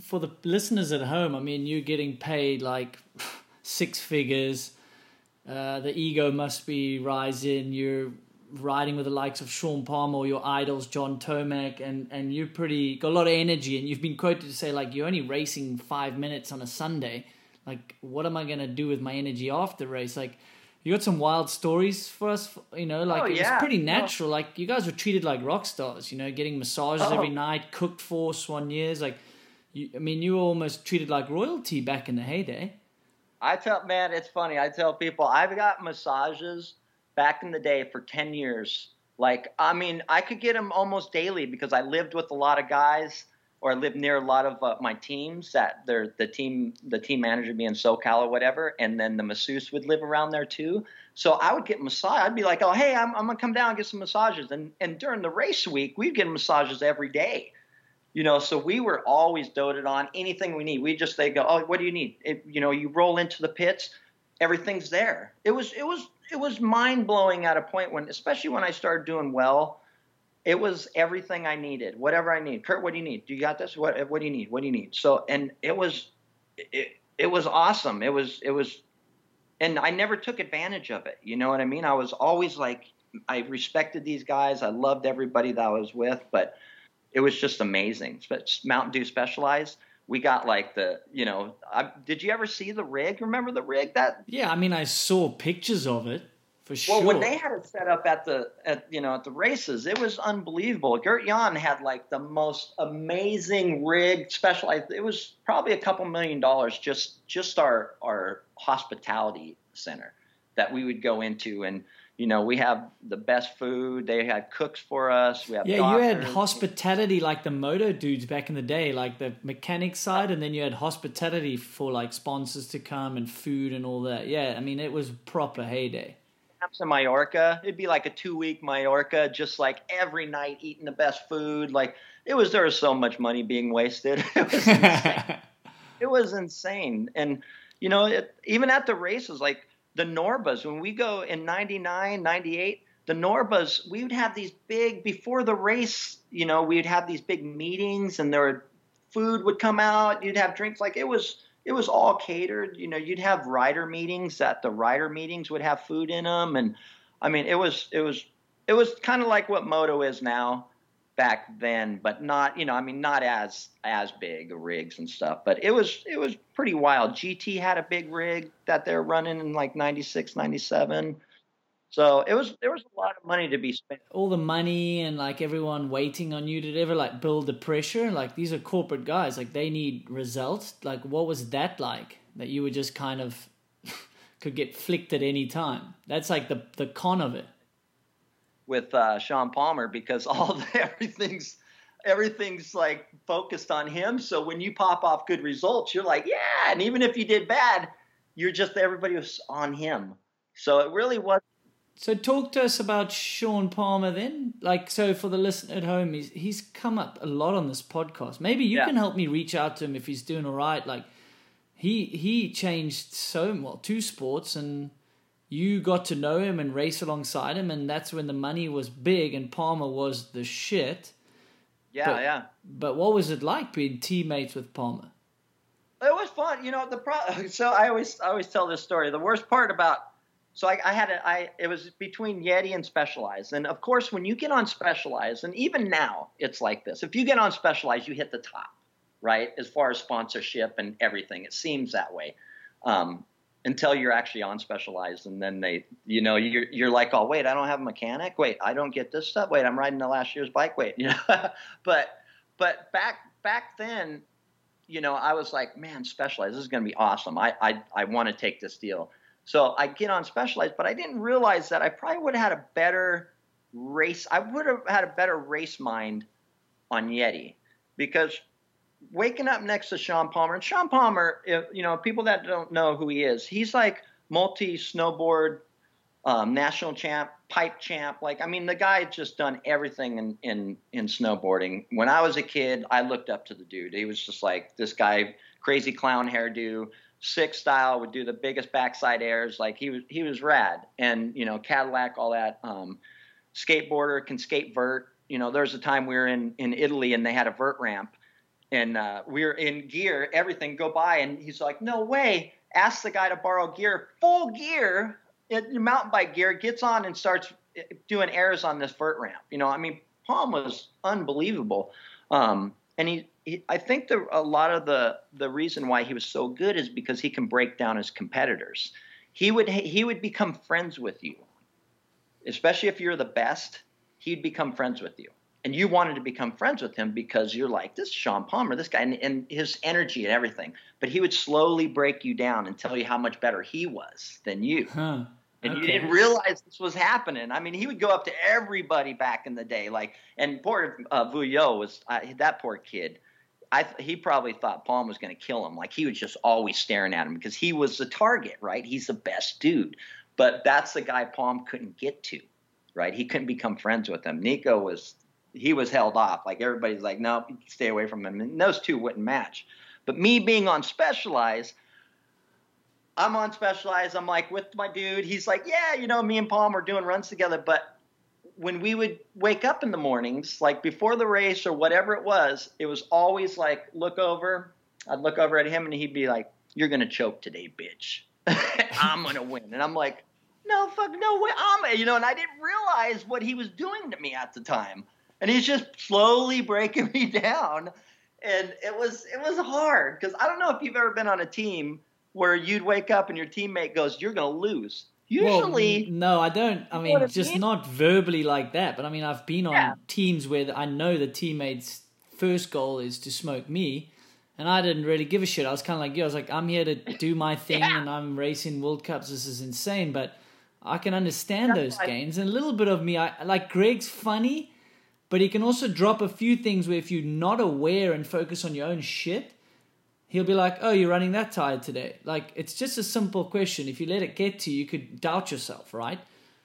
for the listeners at home, I mean, you're getting paid like six figures. Uh, the ego must be rising. You're riding with the likes of Shaun Palmer or your idols, John Tomac, and, and you're pretty, got a lot of energy. And you've been quoted to say, like, you're only racing five minutes on a Sunday. Like, what am I going to do with my energy after race? Like, you got some wild stories for us, you know, like Oh, it yeah. was pretty natural. Like, you guys were treated like rock stars, you know, getting massages Oh. every night, cooked for Swan years. Like, you, I mean, you were almost treated like royalty back in the heyday. I tell man, it's funny. I tell people I've got massages back in the day for 10 years. Like, I mean, I could get them almost daily because I lived with a lot of guys or I lived near a lot of uh, my teams that they're the team, the team manager being SoCal or whatever. And then the masseuse would live around there too. So I would get massage. I'd be like, oh, hey, I'm, I'm going to come down and get some massages. And, and during the race week, we'd get massages every day. You know, so we were always doted on anything we need. We just they go, oh, what do you need? It, you know, you roll into the pits, everything's there. It was it was it was mind blowing at a point when, especially when I started doing well, it was everything I needed. Whatever I need, Kurt, what do you need? Do you got this? What what do you need? What do you need? So and it was it, it was awesome. It was it was, and I never took advantage of it. You know what I mean? I was always like, I respected these guys. I loved everybody that I was with, but it was just amazing. But Mountain Dew Specialized. We got like the, you know, I, did you ever see the rig? Remember the rig? That Yeah, I mean, I saw pictures of it for sure. well, when they had it set up at the, at you know, at the races, it was unbelievable. Gert Jan had like the most amazing rig, specialized. It was probably a couple million dollars just just our our hospitality center that we would go into and. You know, we have the best food. They had cooks for us. We have yeah, you had hospitality like the moto dudes back in the day, like the mechanic side, and then you had hospitality for like sponsors to come and food and all that. Yeah, I mean, it was proper heyday. camps in Mallorca. It'd be like a two week Mallorca, just like every night eating the best food. Like it was there was so much money being wasted. It was insane. it was insane. And you know, it, even at the races, like the Norbas, when we go in 99, 98, the Norbas, we would have these big before the race, you know, we'd have these big meetings and there would food would come out, you'd have drinks like it was it was all catered. You know, you'd have rider meetings that the rider meetings would have food in them, and I mean, it was it was it was kind of like what moto is now back then, but not you know, I mean, not as as big rigs and stuff, but it was it was pretty wild. GT had a big rig that they're running in like 96, 97. So it was there was a lot of money to be spent. all the money and like everyone waiting on you it ever like build the pressure like these are corporate guys like they need results like what was that like that you were just kind of could get flicked at any time that's like the the con of it with uh, Shaun Palmer because all the, everything's everything's like focused on him. So when you pop off good results, you're like, yeah. And even if you did bad, you're just everybody was on him. So it really was. so talk to us about Shaun Palmer then like so for the listener at home he's he's come up a lot on this podcast maybe you Yeah. can help me reach out to him if he's doing all right like he he changed so well two sports and you got to know him and race alongside him and that's when the money was big and Palmer was the shit Yeah, But- yeah. but what was it like being teammates with Palmer It was fun, you know. The pro- so I always I always tell this story. The worst part about so I, I had a, I it was between Yeti and Specialized, and of course when you get on Specialized, and even now it's like this. If you get on Specialized, you hit the top, right? As far as sponsorship and everything, it seems that way. Um, until you're actually on Specialized, and then they, you know, you're you're like, oh wait, I don't have a mechanic. Wait, I don't get this stuff. Wait, I'm riding the last year's bike. Wait, you know, but but back back then you know, I was like, man, Specialized, this is going to be awesome. I, I, I want to take this deal. So I get on Specialized, but I didn't realize that I probably would have had a better race. I would have had a better race mind on Yeti because waking up next to Shaun Palmer, and Shaun Palmer, if, you know, people that don't know who he is, he's like multi snowboard um, national champ, pipe champ. Like, I mean, the guy just done everything in, in, in snowboarding. When I was a kid, I looked up to the dude. He was just like this guy, crazy clown hairdo, sick style, would do the biggest backside airs. Like he was, he was rad. And, you know, Cadillac, all that, um, skateboarder can skate vert. You know, there was a time we were in, in Italy and they had a vert ramp and uh, we were in gear, everything go by. And he's like, no way. Ask the guy to borrow gear, full gear, it- mountain bike gear, gets on and starts eh, doing airs on this vert ramp. You know, I mean, Palm was unbelievable. Um, and he, he, I think the, a lot of the the reason why he was so good is because he can break down his competitors. He would he would become friends with you, especially if you're the best. He'd become friends with you, and you wanted to become friends with him because you're like this is Shaun Palmer, this guy, and, and his energy and everything. But he would slowly break you down and tell you how much better he was than you. Huh. And you didn't realize this was happening. I mean, he would go up to everybody back in the day, like, and poor uh, Vouilloz was uh, that poor kid. I th- he probably thought Palm was going to kill him. Like he was just always staring at him because he was the target, right? He's the best dude, but that's the guy Palm couldn't get to, right? He couldn't become friends with him. Nico was he was held off. Like everybody's like, no, stay away from him. And those two wouldn't match. But me being on Specialized, I'm on Specialized. I'm like with my dude. He's like, yeah, you know, me and Palm are doing runs together. But when we would wake up in the mornings, like before the race or whatever it was, it was always like, look over. I'd look over at him and he'd be like, you're going to choke today, bitch. I'm going to win. And I'm like, no, fuck, no way. I'm, you know, and I didn't realize what he was doing to me at the time. And he's just slowly breaking me down. And it was, it was hard because I don't know if you've ever been on a team where you'd wake up and your teammate goes, you're going to lose. Usually, Well, no, I don't. I mean, just not verbally like that. But I mean, I've been on Yeah. teams where I know the teammate's first goal is to smoke me, and I didn't really give a shit. I was kind of like, yeah, I was like, I'm here to do my thing, Yeah. and I'm racing World Cups. This is insane, but I can understand That's those games. And a little bit of me, I like Greg's funny, but he can also drop a few things where if you're not aware and focus on your own shit, he'll be like, "Oh, you're running that tired today." Like it's just a simple question. If you let it get to you, you could doubt yourself, right?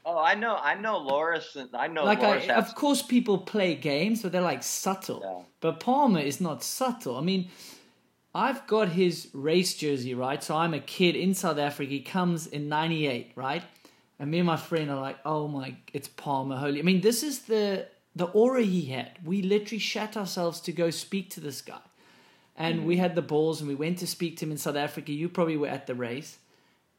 oh, I know, I know Loris, and I know like, I, of course, people play games, but they're like subtle. Yeah. But Palmer is not subtle. I mean, I've got his race jersey, right? So I'm a kid in South Africa. He comes in '98, right? And me and my friend are like, "Oh my, it's Palmer, holy!" I mean, this is the the aura he had. We literally shat ourselves to go speak to this guy. And we had the balls and we went to speak to him in South Africa. You probably were at the race.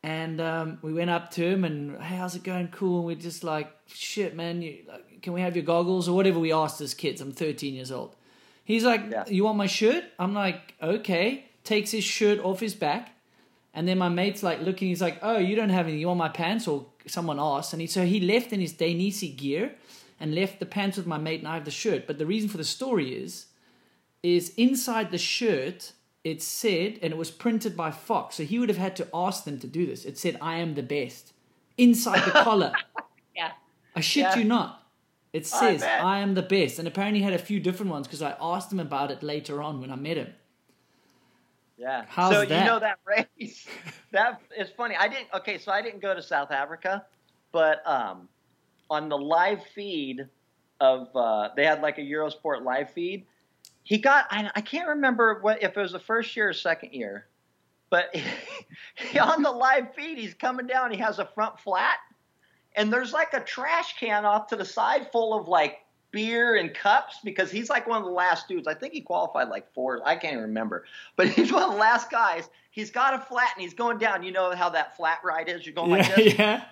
And um, we went up to him and, hey, how's it going? Cool. And we're just like, shit, man, you, like, can we have your goggles or whatever we asked as kids? I'm 13 years old. He's like, Yeah. you want my shirt? I'm like, okay. Takes his shirt off his back. And then my mate's like looking, he's like, oh, you don't have any. You want my pants? Or someone asked. And he, so he left in his Dainese gear and left the pants with my mate and I have the shirt. But the reason for the story is, is inside the shirt it said and it was printed by fox so he would have had to ask them to do this it said i am the best inside the collar Yeah. i shit Yeah. you not it I says bet. I, am the best and apparently he had a few different ones because i asked him about it later on when i met him Yeah. How's so that? you know that race? that is funny. I didn't. Okay, so I didn't go to South Africa, but um, on the live feed of uh, they had like a Eurosport live feed. He got. I, I can't remember what if it was the first year or second year, but on the live feed he's coming down. He has a front flat, and there's like a trash can off to the side full of like beer and cups because he's like one of the last dudes. I think he qualified like four. I can't even remember, but he's one of the last guys. He's got a flat and he's going down. You know how that flat ride is? You're going like yeah this. yeah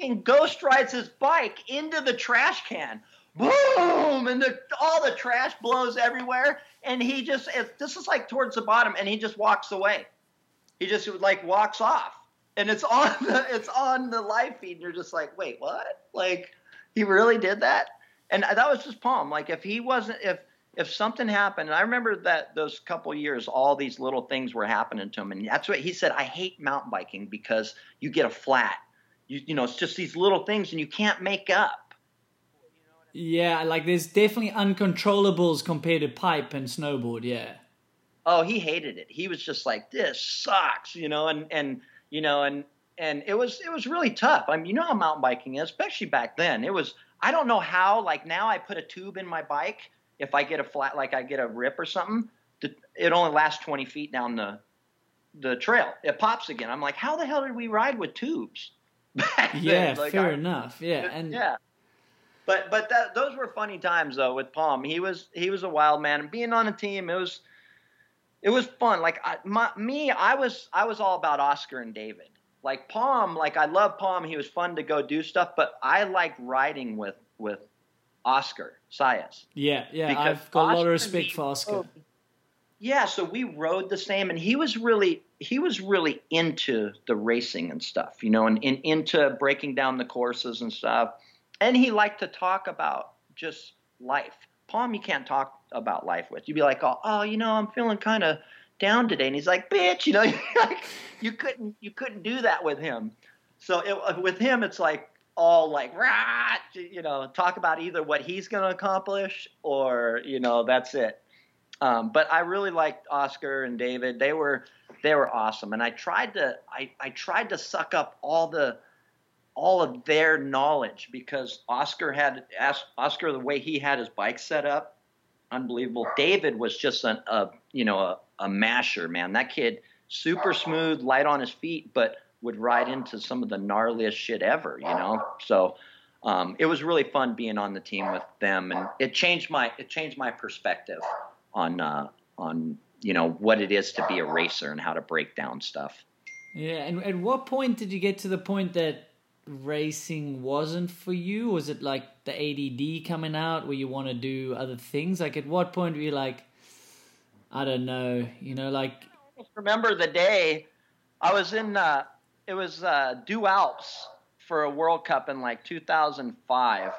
And Ghost rides his bike into the trash can. Boom! And the, all the trash blows everywhere. And he just, it, this is like towards the bottom, and he just walks away. He just like walks off. And it's on the it's on the live feed, and you're just like, wait, what? Like, he really did that? And that was just Palm. Like, if he wasn't, if if something happened, and I remember that those couple years, all these little things were happening to him, and that's what he said. I hate mountain biking because you get a flat. You you know, it's just these little things, and you can't make up. yeah like there's definitely uncontrollables compared to pipe and snowboard yeah Oh, he hated it. He was just like, "This sucks," you know, and and you know, and and it was it was really tough. I mean, you know how mountain biking is, especially back then. It was I don't know how. Like now, I put a tube in my bike. If I get a flat, like I get a rip or something, it only lasts twenty feet down the the trail. It pops again. I'm like, how the hell did we ride with tubes? Back then? yeah Like, fair I- enough yeah and yeah. But but that, those were funny times though with Palm. He was he was a wild man, and being on a team, it was it was fun. Like I, my, me, I was I was all about Oscar and David. like Palm, like I love Palm. He was fun to go do stuff, but I like riding with with Oscar Saiz. Yeah, yeah. Because I've got a lot of respect for Oscar. rode- Yeah, so we rode the same, and he was really he was really into the racing and stuff, you know, and, and into breaking down the courses and stuff. And he liked to talk about just life. Palm, you can't talk about life with. You'd be like, oh, oh you know, I'm feeling kind of down today, and he's like, bitch, you know, like, you couldn't you couldn't do that with him. So it, with him, it's like all like, rah, you know, talk about either what he's going to accomplish or you know that's it. Um, but I really liked Oscar and David. They were they were awesome, and I tried to I, I tried to suck up all the all of their knowledge because Oscar had asked Oscar the way he had his bike set up, unbelievable. David was just an, a you know a, a masher man. That kid super smooth, light on his feet, but would ride into some of the gnarliest shit ever. You know, so. Um, it was really fun being on the team with them, and it changed my it changed my perspective on uh, on you know what it is to be a racer and how to break down stuff. Yeah, and at what point did you get to the point that racing wasn't for you? Was it like the ADD coming out where you want to do other things? Like, at what point were you like, I don't know, you know, like, I just remember the day I was in uh, it was uh, Deux Alpes for a World Cup in like 2005,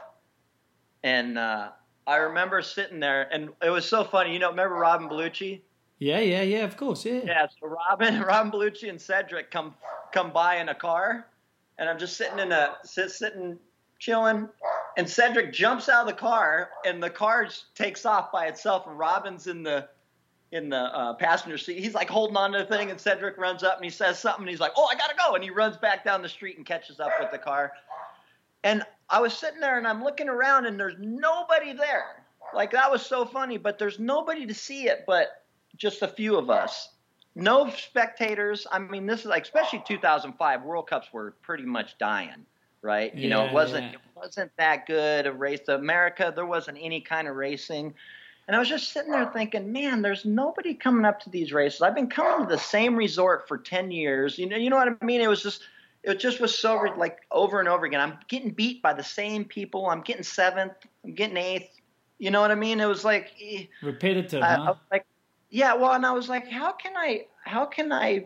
and uh, I remember sitting there, and it was so funny. You know, remember Robin Bellucci? Yeah, yeah, yeah, of course, yeah. Yeah, so Robin, Robin Bellucci and Cedric come come by in a car, and I'm just sitting in a sit, sitting chilling, and Cedric jumps out of the car, and the car takes off by itself, and Robin's in the in the uh, passenger seat. He's like holding on to the thing, and Cedric runs up and he says something, and he's like, "Oh, I gotta go," and he runs back down the street and catches up with the car. And I was sitting there and I'm looking around, and there's nobody there. Like that was so funny, but there's nobody to see it, but just a few of us. No spectators. I mean, this is like, especially 2005 World Cups were pretty much dying, right? You know, it wasn't yeah. it wasn't that good a race. To America, there wasn't any kind of racing. And I was just sitting there thinking, man, there's nobody coming up to these races. I've been coming to the same resort for 10 years. You know, you know what I mean? It was just, it just was so re- like over and over again. I'm getting beat by the same people. I'm getting seventh. I'm getting eighth. You know what I mean? It was like, eh, Repetitive, I, I huh? was like, yeah. Well, and I was like, how can I, how can I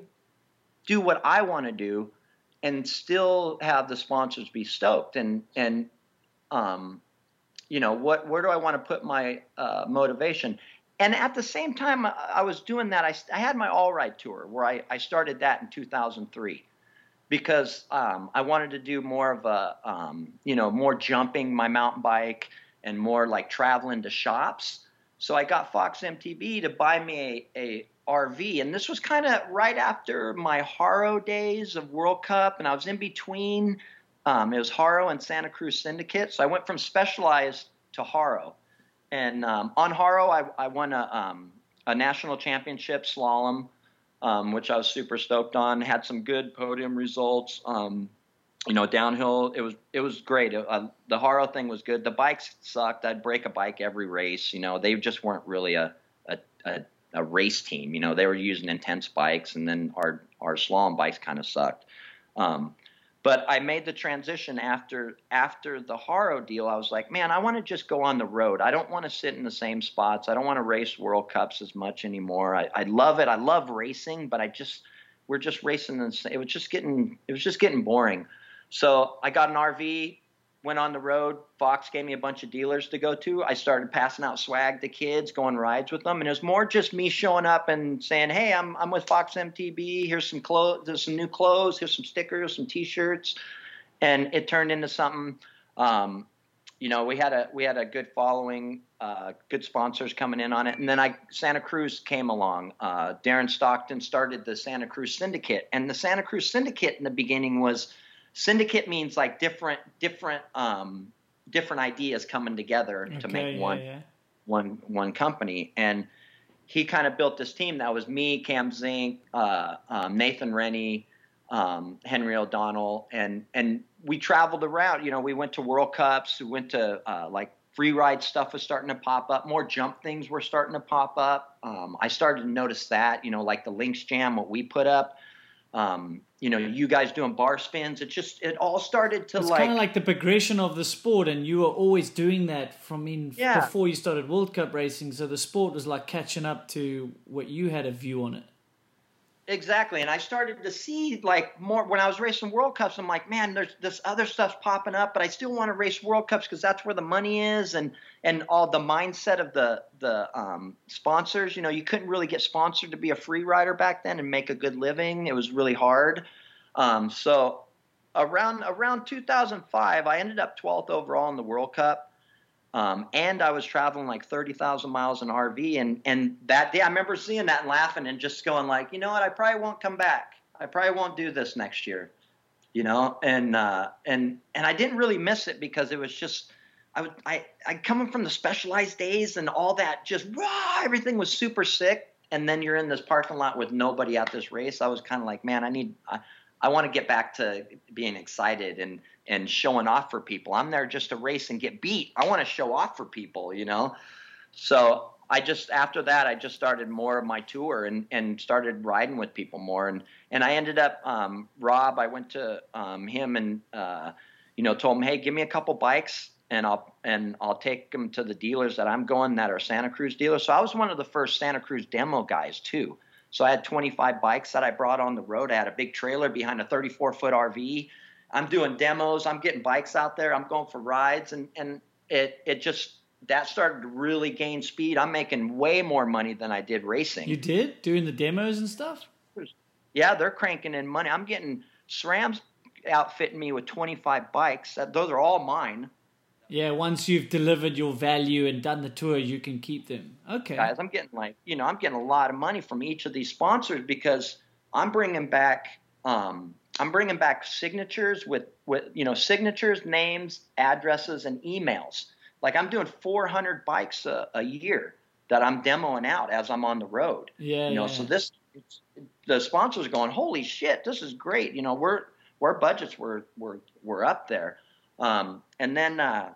do what I want to do, and still have the sponsors be stoked? And and um, you know, what where do I want to put my uh, motivation? And at the same time, I, was doing that. I, I had my All Ride tour where I, I started that in 2003 because um, I wanted to do more of a, um, you know, more jumping my mountain bike and more like traveling to shops. So I got Fox MTB to buy me a, a RV, and this was kind of right after my Haro days of World Cup, and I was in between. Um, it was Haro and Santa Cruz Syndicate, so I went from Specialized to Haro, and um, on Haro I, I won a, um, a national championship slalom, um, which I was super stoked on. Had some good podium results. Um, you know, downhill it was it was great. Uh, the Haro thing was good. The bikes sucked. I'd break a bike every race. You know, they just weren't really a a, a, a race team. You know, they were using intense bikes, and then our our slalom bikes kind of sucked. Um, but I made the transition after after the Haro deal. I was like, man, I want to just go on the road. I don't want to sit in the same spots. I don't want to race World Cups as much anymore. I, I love it. I love racing, but I just we're just racing. The, same- it was just getting it was just getting boring. So I got an RV, went on the road. Fox gave me a bunch of dealers to go to. I started passing out swag to kids, going rides with them, and it was more just me showing up and saying, "Hey, I'm I'm with Fox MTB. Here's some clothes. There's some new clothes. Here's some stickers, some T-shirts," and it turned into something. Um, you know, we had a we had a good following, uh, good sponsors coming in on it, and then I Santa Cruz came along. Uh, Darren Stockton started the Santa Cruz Syndicate, and the Santa Cruz Syndicate in the beginning was syndicate means like different different um, different ideas coming together to make yeah, one yeah. one one company. And he kind of built this team that was me cam zink uh, um, nathan rennie um, henry o'donnell. And and we traveled around. You know we went to world cups. We went to uh, like free ride stuff was starting to pop up. More jump things were starting to pop up. Um, i started to notice that you know like the links jam what we put up um, you know, you guys doing bar spins. It just it all started to like It's like, kind of like the progression of the sport, and you were always doing that from in Yeah. before you started World Cup racing. So the sport was like catching up to what you had a view on it. Exactly. And I started to see like more when I was racing World Cups, I'm like, man, there's this other stuff's popping up, but I still want to race World Cups because that's where the money is and and all the mindset of the the um, sponsors. You know, you couldn't really get sponsored to be a free rider back then and make a good living. It was really hard. Um, so around around 2005, I ended up 12th overall in the World Cup. Um, and I was traveling like 30,000 miles in RV. And, and that day I remember seeing that and laughing and just going like, you know what, I probably won't come back. I probably won't do this next year, you know? And, uh, and, and I didn't really miss it because it was just, I would, I, I coming from the specialized days and all that, just everything was super sick. And then you're in this parking lot with nobody at this race. I was kind of like, man, I need, I, I want to get back to being excited and and showing off for people. I'm there just to race and get beat. I want to show off for people, you know. So I just after that I just started more of my tour and and started riding with people more and and I ended up um, Rob. I went to um, him and uh, you know told him, hey, give me a couple bikes and I'll and I'll take them to the dealers that I'm going that are Santa Cruz dealers. So I was one of the first Santa Cruz demo guys too. So I had 25 bikes that I brought on the road. I had a big trailer behind a 34 foot RV. I'm doing demos. I'm getting bikes out there. I'm going for rides, and and it it just that started to really gain speed. I'm making way more money than I did racing. You did doing the demos and stuff. Yeah, they're cranking in money. I'm getting SRAM's outfitting me with 25 bikes. Those are all mine. Yeah, once you've delivered your value and done the tour, you can keep them. Okay. guys. I'm getting like, you know, I'm getting a lot of money from each of these sponsors because I'm bringing back, um, I'm bringing back signatures with, with, you know, signatures, names, addresses, and emails. Like I'm doing 400 bikes a, a year that I'm demoing out as I'm on the road. Yeah. You know, yeah. so this, the sponsors are going, holy shit, this is great. You know, we're, our budgets were, were, were up there. Um, and then, uh,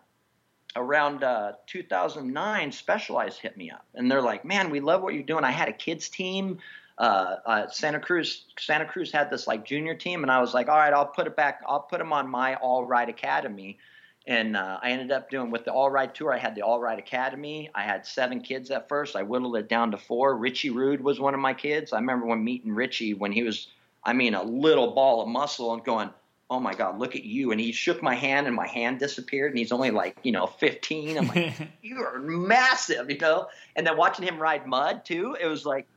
around uh, 2009, Specialized hit me up, and they're like, "Man, we love what you're doing." I had a kids team. Uh, uh, Santa Cruz, Santa Cruz had this like junior team, and I was like, "All right, I'll put it back. I'll put them on my All Ride Academy." And uh, I ended up doing with the All Ride Tour. I had the All Ride Academy. I had seven kids at first. I whittled it down to four. Richie Rude was one of my kids. I remember when meeting Richie when he was, I mean, a little ball of muscle, and going, oh my god look at you and he shook my hand and my hand disappeared and he's only like you know 15 i'm like you are massive you know and then watching him ride mud too it was like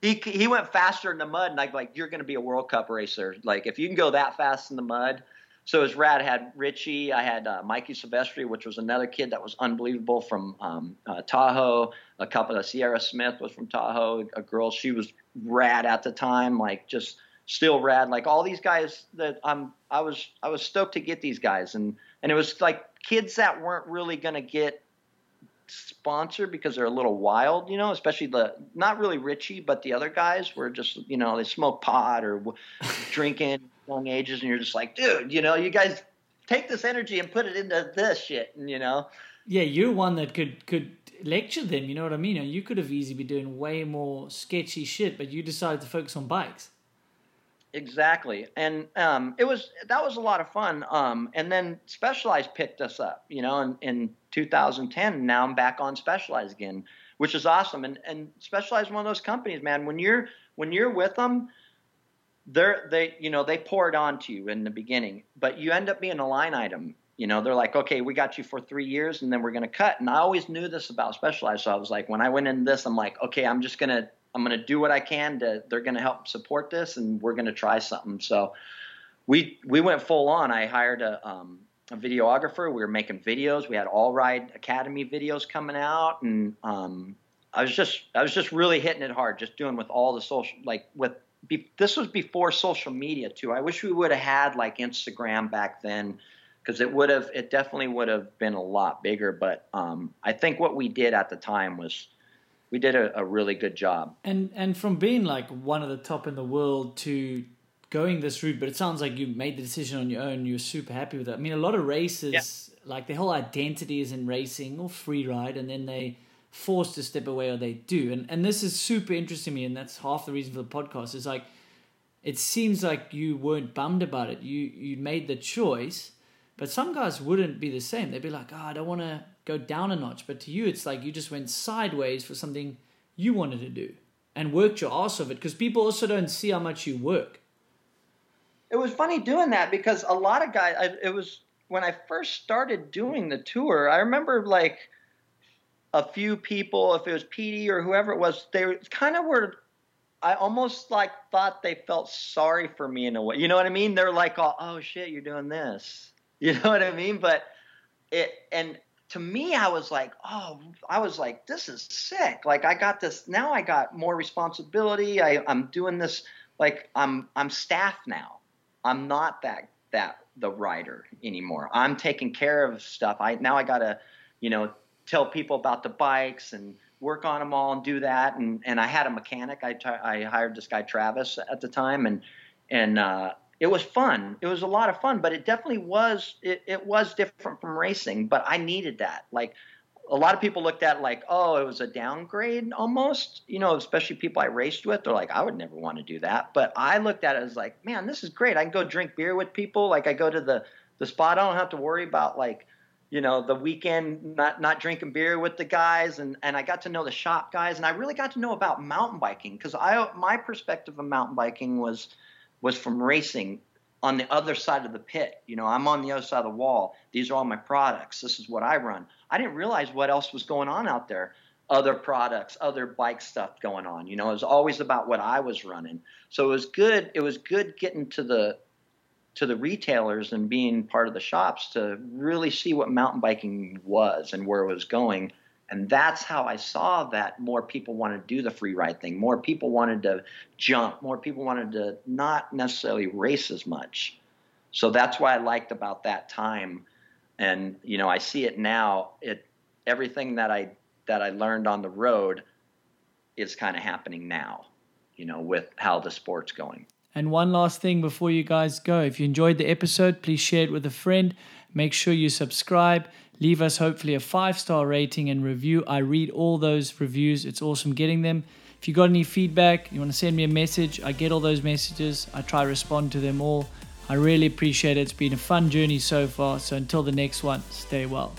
he he went faster in the mud and i'm like you're going to be a world cup racer like if you can go that fast in the mud so it was rad. I had Richie, I had uh, Mikey Silvestri, which was another kid that was unbelievable from um, uh, Tahoe. A couple of Sierra Smith was from Tahoe, a girl. She was rad at the time, like just still rad. Like all these guys that I'm, I was, I was stoked to get these guys, and and it was like kids that weren't really gonna get sponsored because they're a little wild, you know. Especially the not really Richie, but the other guys were just, you know, they smoke pot or drinking young ages, and you're just like, dude, you know, you guys take this energy and put it into this shit, and you know. Yeah, you're one that could could lecture them. You know what I mean? And you could have easily be doing way more sketchy shit, but you decided to focus on bikes. Exactly, and um, it was that was a lot of fun. Um, and then Specialized picked us up, you know, in, in 2010. Now I'm back on Specialized again, which is awesome. And and Specialized one of those companies, man. When you're when you're with them, they're they you know they pour it onto you in the beginning, but you end up being a line item. You know, they're like, okay, we got you for three years, and then we're gonna cut. And I always knew this about Specialized, so I was like, when I went in this, I'm like, okay, I'm just gonna I'm going to do what I can to, they're going to help support this and we're going to try something. So we, we went full on. I hired a, um, a videographer. We were making videos. We had all ride academy videos coming out. And, um, I was just, I was just really hitting it hard, just doing with all the social, like with, be, this was before social media too. I wish we would have had like Instagram back then because it would have, it definitely would have been a lot bigger. But, um, I think what we did at the time was, we did a, a, really good job. And and from being like one of the top in the world to going this route, but it sounds like you made the decision on your own. You're super happy with it. I mean, a lot of races, yeah. like their whole identity is in racing or free ride, and then they forced to step away or they do. And and this is super interesting to me, and that's half the reason for the podcast. Is like it seems like you weren't bummed about it. You you made the choice, but some guys wouldn't be the same. They'd be like, "Oh, I don't want to go down a notch." But to you, it's like you just went sideways for something you wanted to do and worked your ass off it because people also don't see how much you work. It was funny doing that because a lot of guys. I, it was when I first started doing the tour. I remember like a few people, if it was Peaty or whoever it was, they kind of were I almost like thought they felt sorry for me in a way. You know what I mean? They're like, oh, oh shit, you're doing this. You know what I mean? But it and to me, I was like, oh, I was like, this is sick. Like I got this now. I got more responsibility. I, I'm doing this like I'm I'm staff now. I'm not that that the writer anymore. I'm taking care of stuff. I now I gotta, you know, tell people about the bikes and work on them all and do that. And and I had a mechanic. I, t- I hired this guy Travis at the time, and and uh, it was fun. It was a lot of fun, but it definitely was it, it was different from racing. But I needed that. Like a lot of people looked at like, oh, it was a downgrade almost. You know, especially people I raced with. They're like, I would never want to do that. But I looked at it as like, man, this is great. I can go drink beer with people. Like I go to the the spot. I don't have to worry about like you know the weekend not not drinking beer with the guys and and I got to know the shop guys and I really got to know about mountain biking because I my perspective of mountain biking was was from racing on the other side of the pit. You know I'm on the other side of the wall. These are all my products. This is what I run. I didn't realize what else was going on out there. Other products other bike stuff going on. You know it was always about what I was running. So it was good it was good getting to the to the retailers and being part of the shops to really see what mountain biking was and where it was going. And that's how I saw that more people wanted to do the free ride thing. More people wanted to jump. More people wanted to not necessarily race as much. So that's why I liked about that time. And you know, I see it now. It everything that I that I learned on the road is kind of happening now. You know, with how the sport's going. And one last thing before you guys go if you enjoyed the episode, please share it with a friend. Make sure you subscribe. Leave us hopefully a five star rating and review. I read all those reviews, it's awesome getting them. If you got any feedback, you want to send me a message, I get all those messages. I try to respond to them all. I really appreciate it. It's been a fun journey so far. So until the next one, stay well.